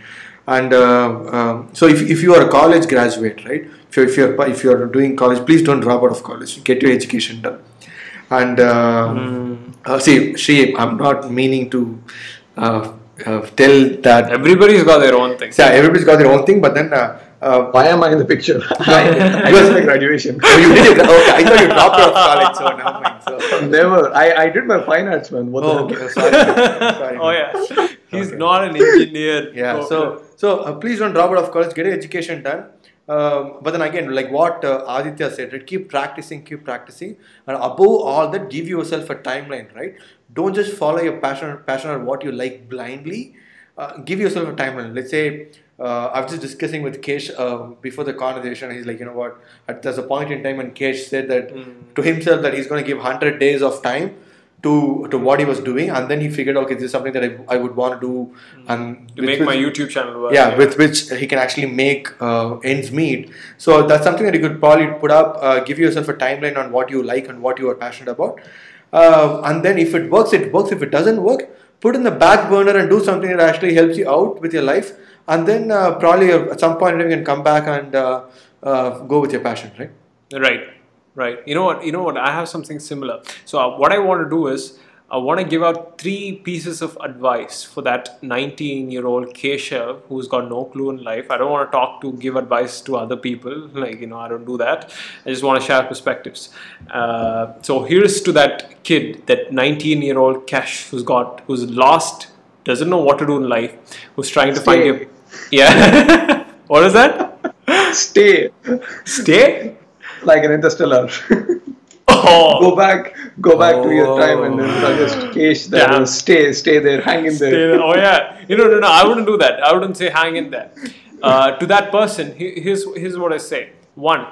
And uh, um, so if, if you are a college graduate, right? If you're, if you're if you're doing college, please don't drop out of college. Get your education done. And uh, uh, see, I'm not meaning to uh, uh, tell that. Everybody's got their own thing. Yeah, everybody's got their own thing, but then. Uh, uh, Why am I in the picture? I was my graduation. oh, you did it. Okay, I thought you dropped out of college, so never mind. So. Never. I, I did my fine arts, man. What Oh, the okay. Sorry. Sorry. Oh yeah, he's Okay. not an engineer. Yeah. Oh, So so uh, please don't drop out of college. Get your education done. Um, but then again, like what uh, Aditya said, right? keep practicing, keep practicing, and above all that, give yourself a timeline, right? Don't just follow your passion, passion or what you like blindly. Uh, give yourself a timeline. Let's say uh, I was just discussing with Kesh uh, before the conversation. He's like, you know what? At, there's a point in time when Kesh said that to himself that he's going to give hundred days of time to to what he was doing, and then he figured, okay, this is something that I, I would want to do, and to make with- my YouTube channel work. yeah, with which he can actually make uh, ends meet. So that's something that you could probably put up. Uh, give yourself a timeline on what you like and what you are passionate about, uh, and then if it works, it works. If it doesn't work, put in the back burner and do something that actually helps you out with your life, and then uh, probably at some point you can come back and uh, uh, go with your passion, right? Right, right. You know what? You know what? I have something similar. So uh, what I want to do is I want to give out three pieces of advice for that 19-year-old Keshav who's got no clue in life. I don't want to talk to give advice to other people. Like you know, I don't do that. I just want to share perspectives. Uh, so here's to that kid, that 19-year-old Kesh who's got who's lost, doesn't know what to do in life, who's trying to find Stay. a yeah. what is that? Stay Stay. like an interstellar. Oh. go back, go back to your time and then just. Damn. Stay, stay there, hang in there. there. Oh yeah. You know, no, no. I wouldn't do that. I wouldn't say hang in there. Uh, to that person, here's here's what I say. One,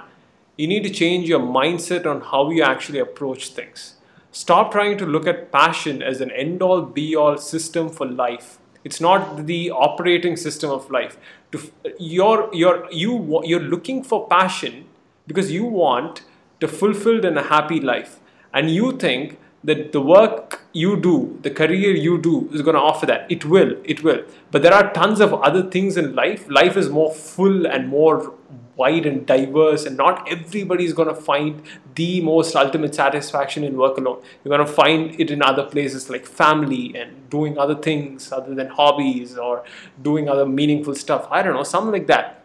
you need to change your mindset on how you actually approach things. Stop trying to look at passion as an end-all, be-all system for life. It's not the operating system of life. To you're you're you you're looking for passion because you want a fulfilled and a happy life, and you think that the work you do, the career you do, is going to offer that. It will, it will. But there are tons of other things in life. Life is more full and more wide and diverse, and not everybody is going to find the most ultimate satisfaction in work alone. You're going to find it in other places like family and doing other things other than hobbies or doing other meaningful stuff. I don't know, something like that.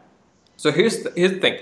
So here's the, here's the thing.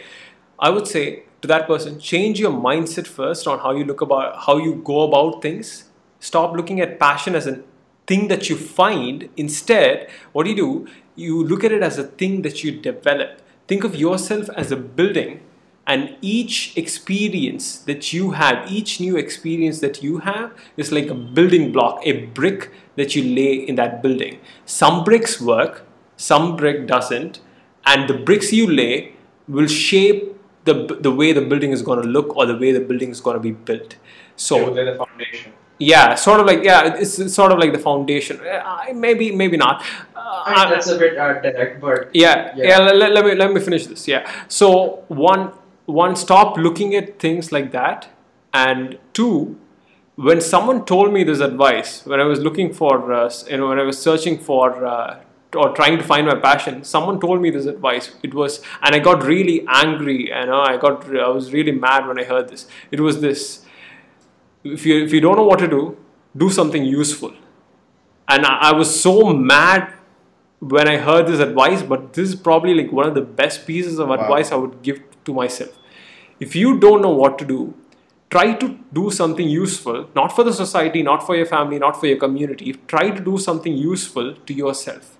I would say to that person, change your mindset first on how you look about how you go about things. Stop looking at passion as a thing that you find. Instead, what do you do? You look at it as a thing that you develop. Think of yourself as a building and each experience that you have, each new experience that you have is like a building block, a brick that you lay in that building. Some bricks work, some brick doesn't, and the bricks you lay will shape the, the way the building is going to look or the way the building is going to be built. So They're the foundation. yeah, sort of like yeah, it's, it's sort of like the foundation. Uh, maybe maybe not. Uh, I mean, that's a bit uh, direct, but yeah Yeah. yeah, let, let me let me finish this yeah so one one stop looking at things like that and two when someone told me this advice when i was looking for uh, you know when i was searching for uh, or trying to find my passion someone told me this advice it was and i got really angry you know i got i was really mad when i heard this it was this if you if you don't know what to do do something useful and I, I was so mad when I heard this advice, but this is probably like one of the best pieces of advice I would give to myself. If you don't know what to do, try to do something useful, not for the society, not for your family, not for your community. Try to do something useful to yourself.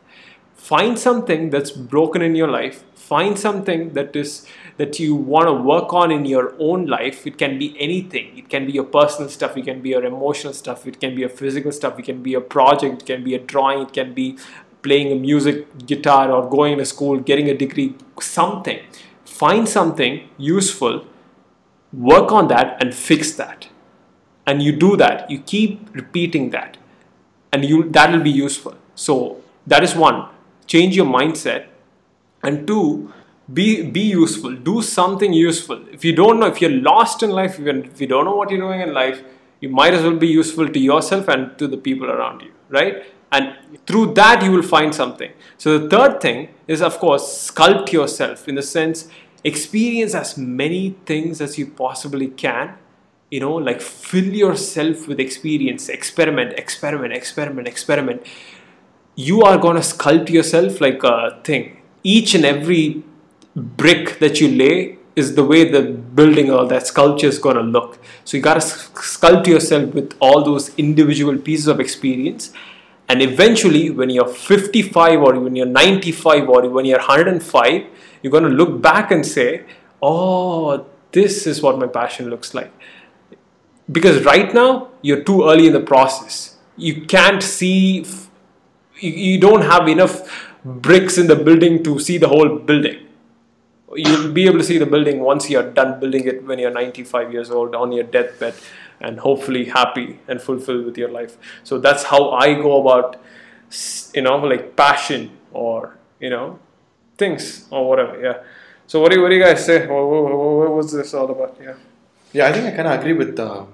Find something that's broken in your life, find something that is that you want to work on in your own life. It can be anything. It can be your personal stuff. It can be your emotional stuff. It can be your physical stuff. It can be a project. It can be a drawing. It can be playing a music guitar or going to school getting a degree. Something. Find something useful. Work on that and fix that. And you do that. You keep repeating that. And you that will be useful. So that is one change your mindset. And two be be useful. Do something useful. If you don't know if you're lost in life if, if you don't know what you're doing in life you might as well be useful to yourself and to the people around you right? And through that you will find something. So the third thing is of course sculpt yourself in the sense experience as many things as you possibly can you know like fill yourself with experience experiment experiment experiment experiment you are going to sculpt yourself like a thing each and every brick that you lay is the way the building or that sculpture is going to look. So you got to sculpt yourself with all those individual pieces of experience. And eventually, when you're 55 or when you're 95 or when you're 105, you're going to look back and say, oh, this is what my passion looks like. Because right now, you're too early in the process. You can't see, you don't have enough bricks in the building to see the whole building. You'll be able to see the building once you're done building it when you're 95 years old on your deathbed and hopefully happy and fulfilled with your life. So that's how i go about you know like passion or you know things or whatever yeah. So what do you, what do you guys say? What, what, what was this all about? Yeah. Yeah i think i kind of agree with uh,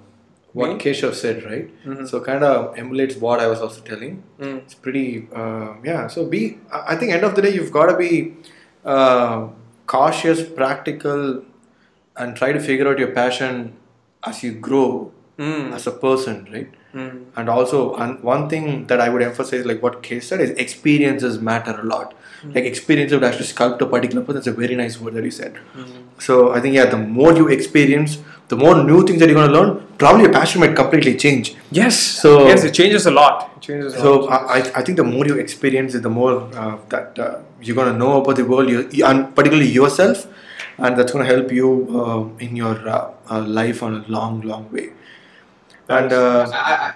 what? Keshav said, right? Mhm. So kind of emulates what I was also telling. Mm. It's pretty, uh, yeah. So be, I think end of the day you've got to be uh, cautious, practical, and try to figure out your passion as you grow Mm. as a person, right? Mm. And also, and one thing that I would emphasize, like what Kesh said, is experiences matter a lot. Like experience would actually sculpt a particular person. That's a very nice word that you said. So I think yeah, the more you experience, the more new things that you're going to learn. Probably your passion might completely change. yes So- yes it changes a lot it changes a So lot I, I- I think the more you experience it, the more uh, that uh, you're going to know about the world, you, you- and particularly yourself, and that's going to help you uh, in your uh, uh, life on a long, long way. And uh, I,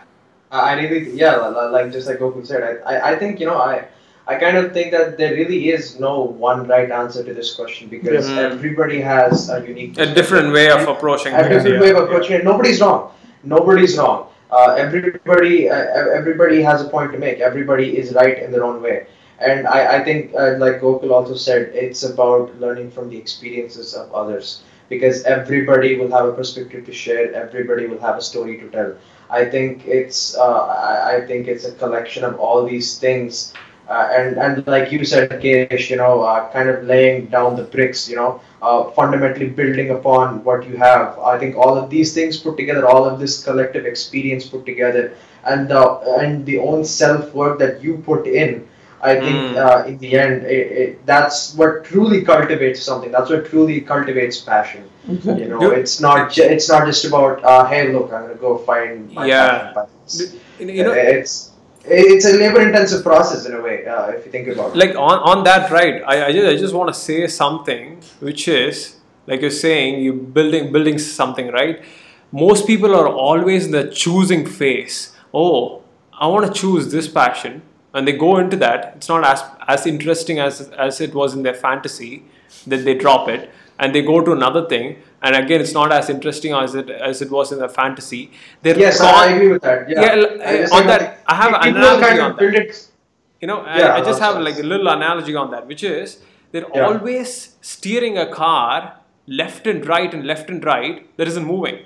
I, I really, yeah, li- li- like just like Gokul said, I, I, I think you know, I, I kind of think that there really is no one right answer to this question because Mhm. everybody has a unique, a different way of approaching a different yeah. way of approaching it. Nobody's wrong. Nobody's wrong. Uh, everybody, uh, everybody has a point to make. Everybody is right in their own way. And I, I think, uh, like Gokul also said, it's about learning from the experiences of others because everybody will have a perspective to share. Everybody will have a story to tell. I think it's, uh, I, I think it's a collection of all these things. Uh, and, and like you said, Kesh, you know, uh, kind of laying down the bricks, you know, uh, fundamentally building upon what you have. I think all of these things put together, all of this collective experience put together, and the and the own self work that you put in. I think Mm. uh, in the end, it, it, that's what truly cultivates something. That's what truly cultivates passion. You know, Do- it's not ju- it's not just about uh, hey, look, I'm gonna go find my Yeah. passion. But you know it's it's a labor intensive process in a way uh, if you think about it. like on, on that right I, I just, I just want to say something which is like you're saying you building building something right? Most people are always in the choosing phase oh i want to choose this passion and they go into that. It's not as as interesting as as it was in their fantasy then they drop it and they go to another thing and again it's not as interesting as it as it was in the fantasy they're yes, con- I agree with that. Yeah, Yeah, I on that, I have an analogy kind on that. it. you know I, Yeah, I just have like a little analogy on that which is they're Yeah. always steering a car left and right and left and right that isn't moving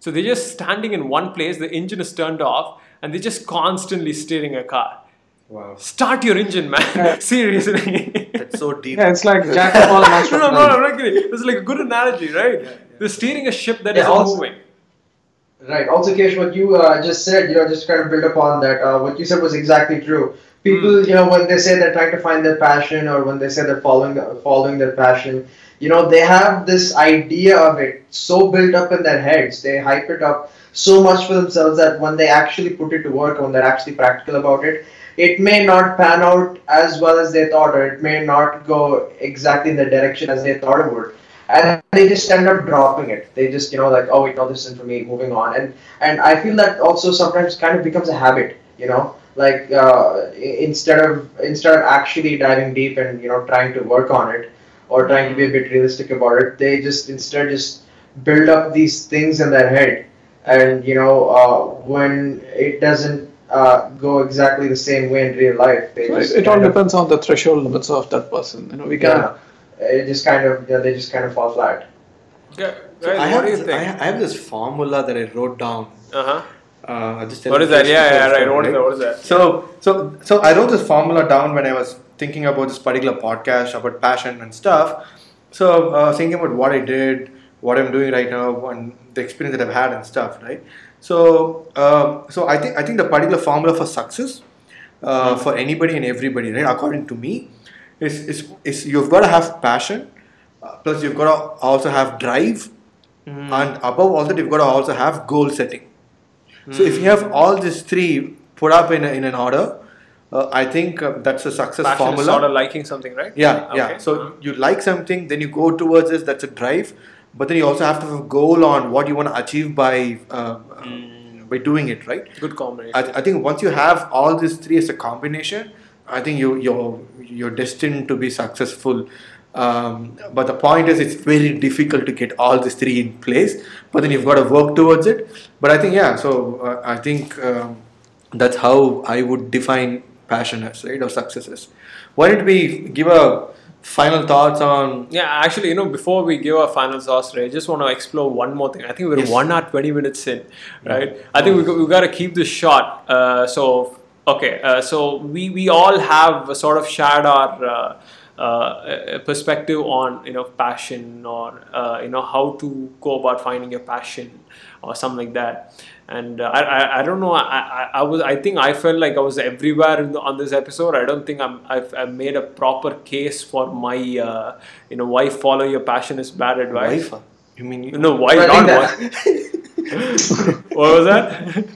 so they're just standing in one place the engine is turned off and they're just constantly steering a car wow, start your engine man seriously that's so deep. Yeah, it's like jack of all master no, no, no, I'm not kidding. It's like a good analogy, right? Yeah. They're steering a ship that Yeah, not also- moving. Right. Also, Kesh, what you uh, just said, you know, just kind of build upon that. Uh, what you said was exactly true. People, you know, when they say they're trying to find their passion, or when they say they're following following their passion, you know, they have this idea of it so built up in their heads. They hype it up so much for themselves that when they actually put it to work, when they're actually practical about it, it may not pan out as well as they thought, or it may not go exactly in the direction as they thought it would. And they just end up dropping it. They just, you know, like, oh, wait, no, this isn't for me, moving on. And and I feel that also sometimes kind of becomes a habit, you know, like uh, instead of instead of actually diving deep and you know trying to work on it or trying to be a bit realistic about it, they just instead just build up these things in their head, and you know, uh, when it doesn't uh, go exactly the same way in real life, they So just it, it all of- depends on the threshold limits of that person. You know, we can. yeah, it just kind of yeah, they just kind of fall flat. Yeah, So guys, I, have this. I, I have this formula that I wrote down. uh-huh. Uh, I'll just tell What you is that? first Yeah, yeah, first, right. What is that? What is that? So, so, so I wrote this formula down when I was thinking about this particular podcast about passion and stuff. So, uh, thinking about what I did, what I'm doing right now, and the experience that I've had and stuff, right? So, um, so I think I think the particular formula for success uh, for anybody and everybody, right? According to me, is is, is you've got to have passion, uh, plus you've got to also have drive, and above all that, you've got to also have goal setting. So if you have all these three put up in, a, in an order, uh, I think uh, that's a success Passion formula. is sort of liking something, right? yeah, yeah. Okay. So you like something, then you go towards it. That's a drive. But then you also have to have a goal on what you want to achieve by uh, Hmm. by doing it, right? Good combination. I, I think once you have all these three as a combination, I think you you're you're destined to be successful. Um, but the point is, it's very difficult to get all these three in place. But then you've got to work towards it. But I think yeah, so uh, I think um, that's how I would define passion as right or success as. Why don't we give a final thoughts on? Yeah, actually, you know, before we give our final thoughts, Ray, I just want to explore one more thing. I think we're Yes. one hour twenty minutes in, right? I think we got, we got to keep this short. Uh, so okay, uh, so we we all have sort of shared our. Uh, uh, perspective on you know passion or uh, you know how to go about finding your passion or something like that and uh, I, I I don't know I, I, I was I think I felt like I was everywhere in the, on this episode I don't think I'm I've, I've made a proper case for my uh, you know why follow your passion is bad advice Wife? You mean you, no why I not that- why what was that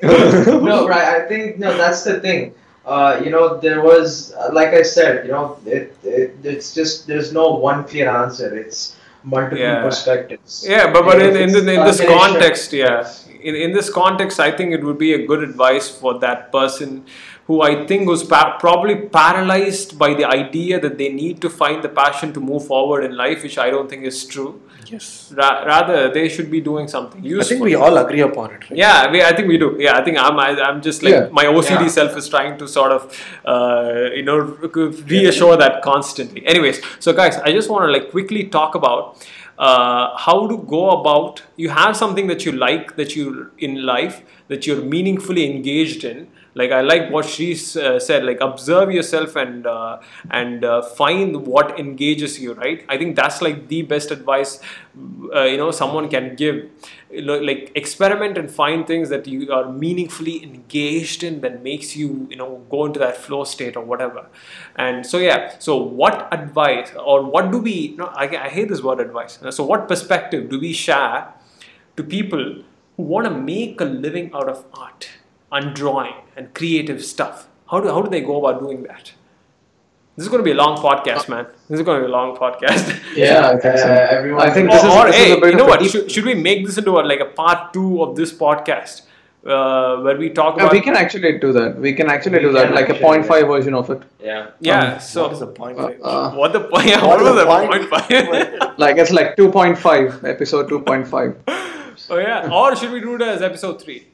no, right. I think no. That's the thing. Uh, you know, there was, uh, like I said, you know, it, it it's just there's no one clear answer. It's multiple Yeah. perspectives. Yeah, but, but in, in, in this context, yeah, in, in this context, I think it would be a good advice for that person who I think was pa- probably paralyzed by the idea that they need to find the passion to move forward in life, which I don't think is true. Yes. Ra- rather, they should be doing something I think we all agree upon it, right? Yeah, we, I think we do. Yeah, I think I'm. I, I'm just like Yeah. my OCD Yeah. self is trying to sort of, uh, you know, reassure that constantly. Anyways, so guys, I just want to like quickly talk about uh, how to go about. You have something that you like that you in life that you're meaningfully engaged in. Like I like what she uh, said. Like observe yourself and uh, and uh, find what engages you. Right. I think that's like the best advice uh, you know someone can give like experiment and find things that you are meaningfully engaged in that makes you you know go into that flow state or whatever and so yeah so what advice or what do we I, I hate this word advice so what perspective do we share to people who want to make a living out of art and drawing and creative stuff how do, how do they go about doing that this is going to be a long podcast man this is going to be a long podcast Yeah, I think so. uh, everyone. I think or, this is- or, this is hey, a you know what? Should, should we make this into a, like a part two of this podcast, uh, where we talk Yeah, about? we can actually do that. We can actually We do that, can like a actually, 0.5 version of it. yeah. yeah. Um, so what is the point? Uh, uh, what the point? Yeah, What what, is was the the point? point? five? like it's like 2.5, episode 2.5. oh yeah. Or should we do it as episode three?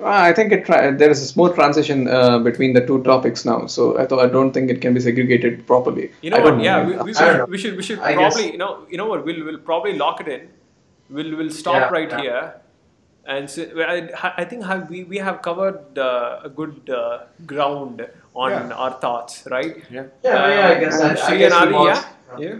Uh, I think it tra- there is a smooth transition uh, between the two topics now, so I thought I don't think it can be segregated properly. You know I what? don't Yeah, we, we, we, know. should, we should we should I probably guess- you know you know what? We'll we'll probably lock it in. We'll we'll stop Yeah, right yeah. here. And so, I, I think have, we, we have covered uh, a good uh, ground on Yeah. our thoughts, right? Yeah. Yeah, yeah, I guess. I, I Sri guess and we Adi, want- yeah? yeah?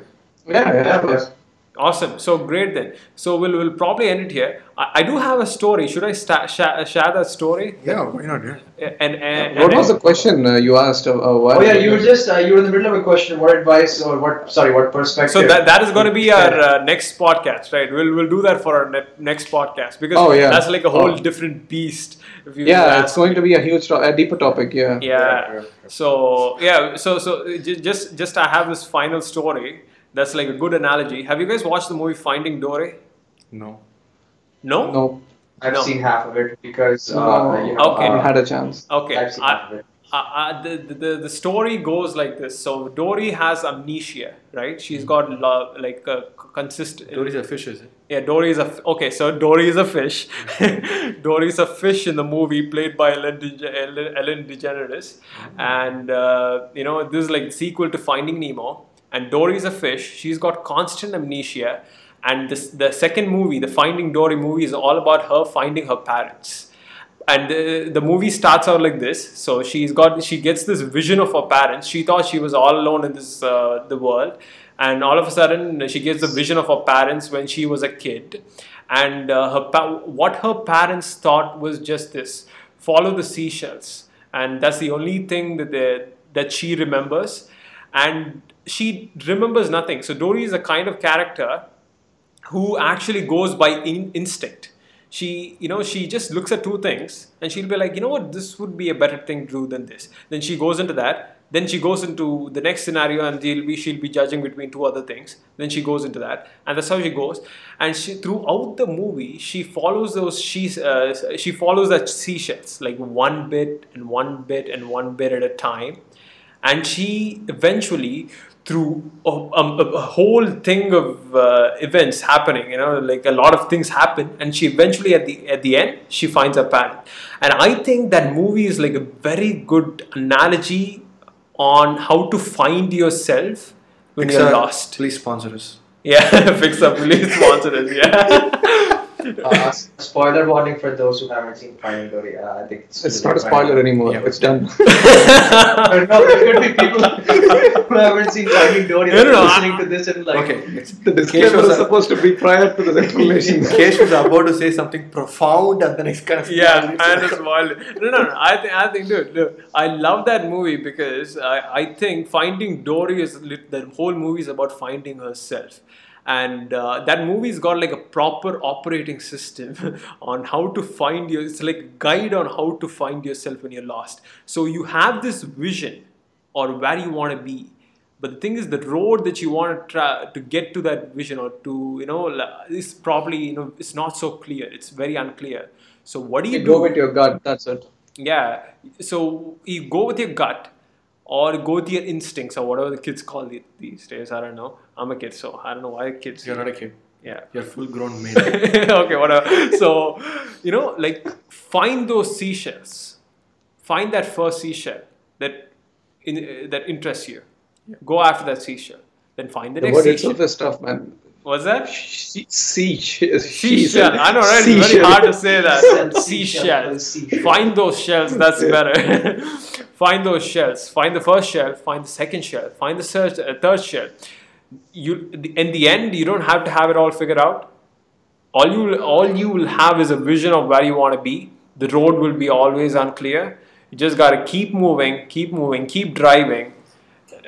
Yeah, yeah, of course. Awesome. So great then. So we'll, we'll probably end it here. I, I do have a story. Should I sta- sha- share that story? Yeah, why not? Yeah. And, and, What and- was the question uh, you asked? Uh, uh, Oh yeah, you were just uh, you were in the middle of a question. What advice or what? Sorry, what perspective? So that, that is going to be our uh, next podcast, right? We'll, we'll do that for our ne- next podcast because Oh, yeah. that's like a whole Oh. different beast. If you Yeah, it's going to be a huge, to- a deeper topic. Yeah. yeah so yeah so so uh, just just i have this final story that's like a good analogy have you guys watched the movie finding dory No. no No, I've No. seen half of it because uh, you know. Okay. I uh, haven't had a chance. okay I've seen I- half of it. uh, uh, the, the, the story goes like this so dory has amnesia right she's got lo- like a consistent Dory's a fish, is it? Yeah, Dory is a f- okay. So Dory is a fish. Dory is a fish in the movie, played by Ellen, DeGe- Ellen, Ellen DeGeneres, and uh, you know this is like sequel to Finding Nemo. And Dory's a fish. She's got constant amnesia, and this the second movie, the Finding Dory movie, is all about her finding her parents. And the, the movie starts out like this. So she's got she gets this vision of her parents. She thought she was all alone in this uh, the world, and all of a sudden she gets the vision of her parents when she was a kid and uh, her pa- what her parents thought was just this follow the seashells and that's the only thing that they, that she remembers and she remembers nothing. So dory is a kind of character who actually goes by in- instinct. She you know she just looks at two things and she'll be like you know what? This would be a better thing to do than this. Then she goes into that. Then she goes into the next scenario and she'll be she'll be judging between two other things. Then she goes into that. And that's how she goes. And she throughout the movie she follows those she uh, she follows that seashells like one bit and one bit and one bit at a time. And she eventually through a, a, a whole thing of uh, events happening you know like a lot of things happen and she eventually at the at the end she finds her parent and i think that movie is like a very good analogy on how to find yourself when you're Pixar, lost. Please sponsor us. yeah Pixar please sponsor us yeah Uh, spoiler warning for those who haven't seen Finding Dory. Uh, I think it's, It's not a spoiler anymore. Yeah. It's done. But no, there could be people who haven't seen Finding Dory No, that no, no, are I- listening to this and like. Okay, it's the disclaimer was supposed to be prior to the explanation. Kesh was about to say something profound and then it's kind of yeah, and it's wild. No, no, no. I think, I think, dude, dude, I love that movie because I, I think Finding Dory is lit, the whole movie is about finding herself, and uh, that movie's got like a proper operating system on how to find you. It's like guide on how to find yourself when you're lost. So you have this vision or where you want to be. But the thing is, the road that you want to try to get to that vision or to, you know, is probably, you know, it's not so clear. It's very unclear. So what do you You do? go with your gut. That's it. Yeah. So you go with your gut or go with your instincts or whatever the kids call it these days. I don't know. I'm a kid, so I don't know why kids. You're not a kid. Yeah. You're full grown man. okay, whatever. So, you know, like find those seashells. Find that first seashell that in, uh, that interests you. Go after that seashell. Then find the, The next word seashell. itself is tough, man. What's that? She, she, she, Seashell. I know, right? It's very hard to say that. Seashells. Seashell. Find those shells. That's better. find those shells. Find the first shell. Find the second shell. Find the third, uh, shell. You, in the end, you don't have to have it all figured out. All you, all you will have is a vision of where you want to be. The road will be always unclear. You just gotta keep moving, keep moving, keep driving,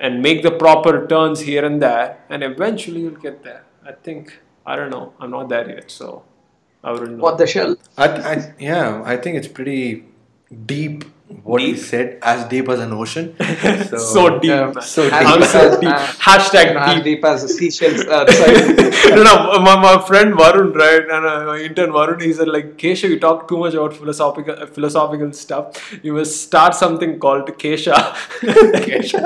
and make the proper turns here and there, and eventually you'll get there. I think. I don't know. I'm not there yet, so I wouldn't know. What the shell? I, I, yeah, I think it's pretty deep what he said, as deep as an ocean. So, so deep, Yeah. So As I'm deep. so as- deep. uh, Hashtag You know, deep. deep as the seashells. Uh, no, no, my, my friend Varun, right, and uh, my intern Varun, he said like, Kesha, you talk too much about philosophical uh, philosophical stuff. You must start something called Kesha. Kesha.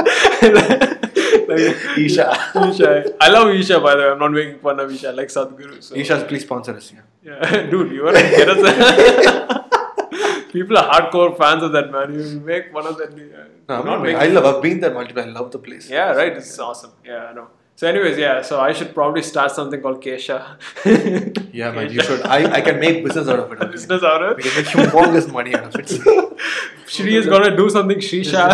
like, Isha. Isha. I love Isha, by the way. I'm not making fun of Isha. I like Sadhguru. So. Isha, please sponsor us. Yeah. Yeah, dude, you wanna get us? People are hardcore fans of that man. You make fun of that. No, I'm not making I love. I've been there multiple. I love the place. Yeah, right. It's awesome. Yeah, I know. So, anyways, yeah. So I should probably start something called Kesha. Yeah, man. You should. I, I can make business out of it. Business out of it. We can make humongous money out of it. Sri is gonna do something Shisha.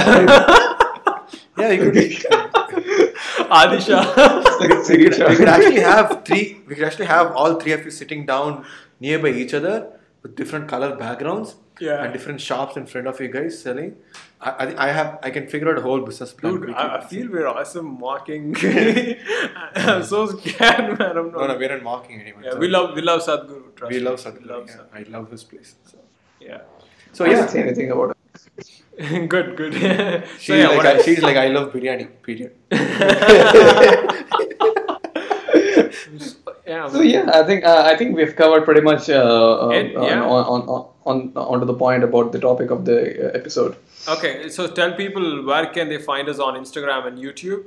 yeah, you could. Adisha. we, we, could, we could actually have three. We could actually have all three of you sitting down nearby each other with different color backgrounds Yeah. and different shops in front of you guys selling. I, I, I have I can figure out a whole business plan. Dude, I, I feel we're awesome mocking. I'm so scared, man. I'm not. no, no, we're not mocking anyone. Yeah, So we love we love Sadhguru. Trust we me. love Sadhguru. love yeah. Sadhguru. I love this place. So, Yeah. so I yeah, say anything about it. good, good. so she's yeah, like I, she's like I love biryani. Period. yeah. So yeah, I think uh, I think we've covered pretty much uh, uh, It- yeah. on, on, on, on onto the point about the topic of the uh, episode. Okay, so tell people where can they find us on Instagram and YouTube?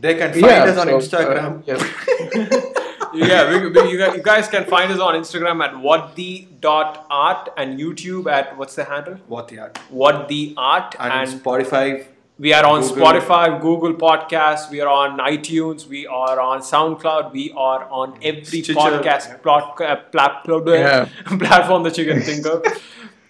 They can find us on so, uh, Instagram. yeah. Yeah, we, we, you, guys, you guys can find us on Instagram at what the dot art and YouTube at what's the handle? What the art? What the art And, and Spotify. we are on Google. Spotify, Google Podcasts, we are on iTunes, we are on SoundCloud, we are on every Stitcher, podcast plot, uh, plat- Yeah. platform that you can think of.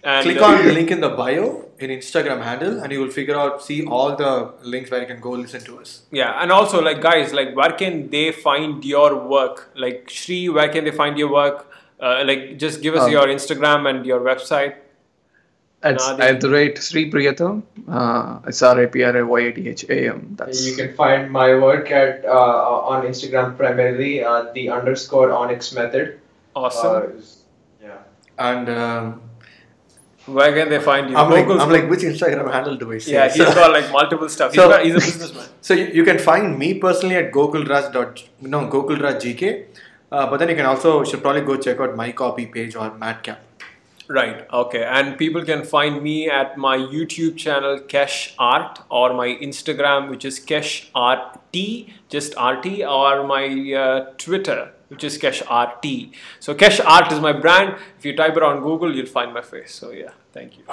And, Click uh, on the link in the bio in Instagram handle, and you will figure out see all the links where you can go listen to us. Yeah, and also like guys, like where can they find your work? Like Sri, where can they find your work? Uh, like just give us Um, your Instagram and your website. It's Nadi. at the rate Sri Priyatham. Uh, it's R A P R A Y A T H A M. That's You can find my work at uh, on Instagram primarily uh, the underscore onyx method. Awesome. Uh, yeah. And um, where can they find you? I'm like, I'm like, which Instagram handle do I say? yeah, he's So- got like multiple stuff. He's, So- got, he's a businessman. So you, you can find me personally at gokulraj no gokulraj.gk, uh, but then you can also should probably go check out my copy page or Madcap. Right. Okay. And people can find me at my YouTube channel Kesh Art or my Instagram, which is Kesh RT, just RT, or my uh, Twitter, which is Kesh RT. So Kesh Art is my brand. If you type it on Google, you'll find my face. So yeah, thank you.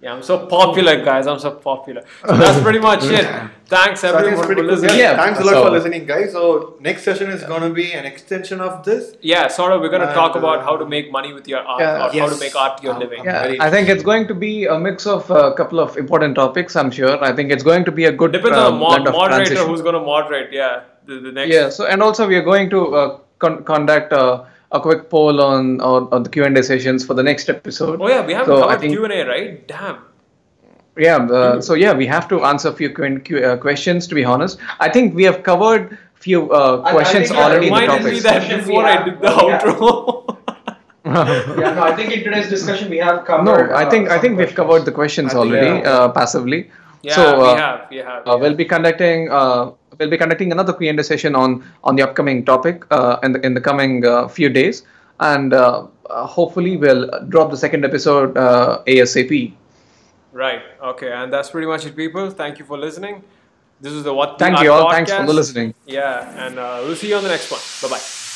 Yeah, I'm so popular, guys. I'm so popular. So that's pretty much it. Thanks So I think it's everyone pretty for cool. listening. Yeah. Thanks a lot so- for listening, guys. So next session is gonna be an extension of this. Yeah, sort of. We're gonna And, talk about uh, how to make money with your art Yeah. or how to make art your Um, living. um, yeah, I think it's going to be a mix of a couple of important topics. I'm sure. I think it's going to be a good Depends uh, on the mo- blend of moderator transition. who's gonna moderate. Yeah, the, the next. Yeah. So and also we are going to uh, con- conduct uh, a quick poll on, on on the Q and A sessions for the next episode. Oh yeah, we haven't So I covered think- Q and A, right? Damn. Yeah. Uh, so yeah, we have to answer a few Q- Q- uh, questions. To be honest, I think we have covered few uh, I- I questions think, yeah, already in the Reminded me topics. that before we I have- did the yeah. outro. Yeah, no, I think in today's discussion we have covered. no, I uh, think I some think we've covered the questions think, already yeah. uh, passively. yeah, so uh, we have, we have. uh, we'll be conducting uh, we'll be conducting another Q&A session on on the upcoming topic uh, in the in the coming uh, few days, and uh, uh, hopefully we'll drop the second episode uh, ASAP. Right. Okay, and that's pretty much it, people. Thank you for listening. This is the What the Thank you all. Thanks for podcast. listening. Yeah, and uh, we'll see you on the next one. Bye bye.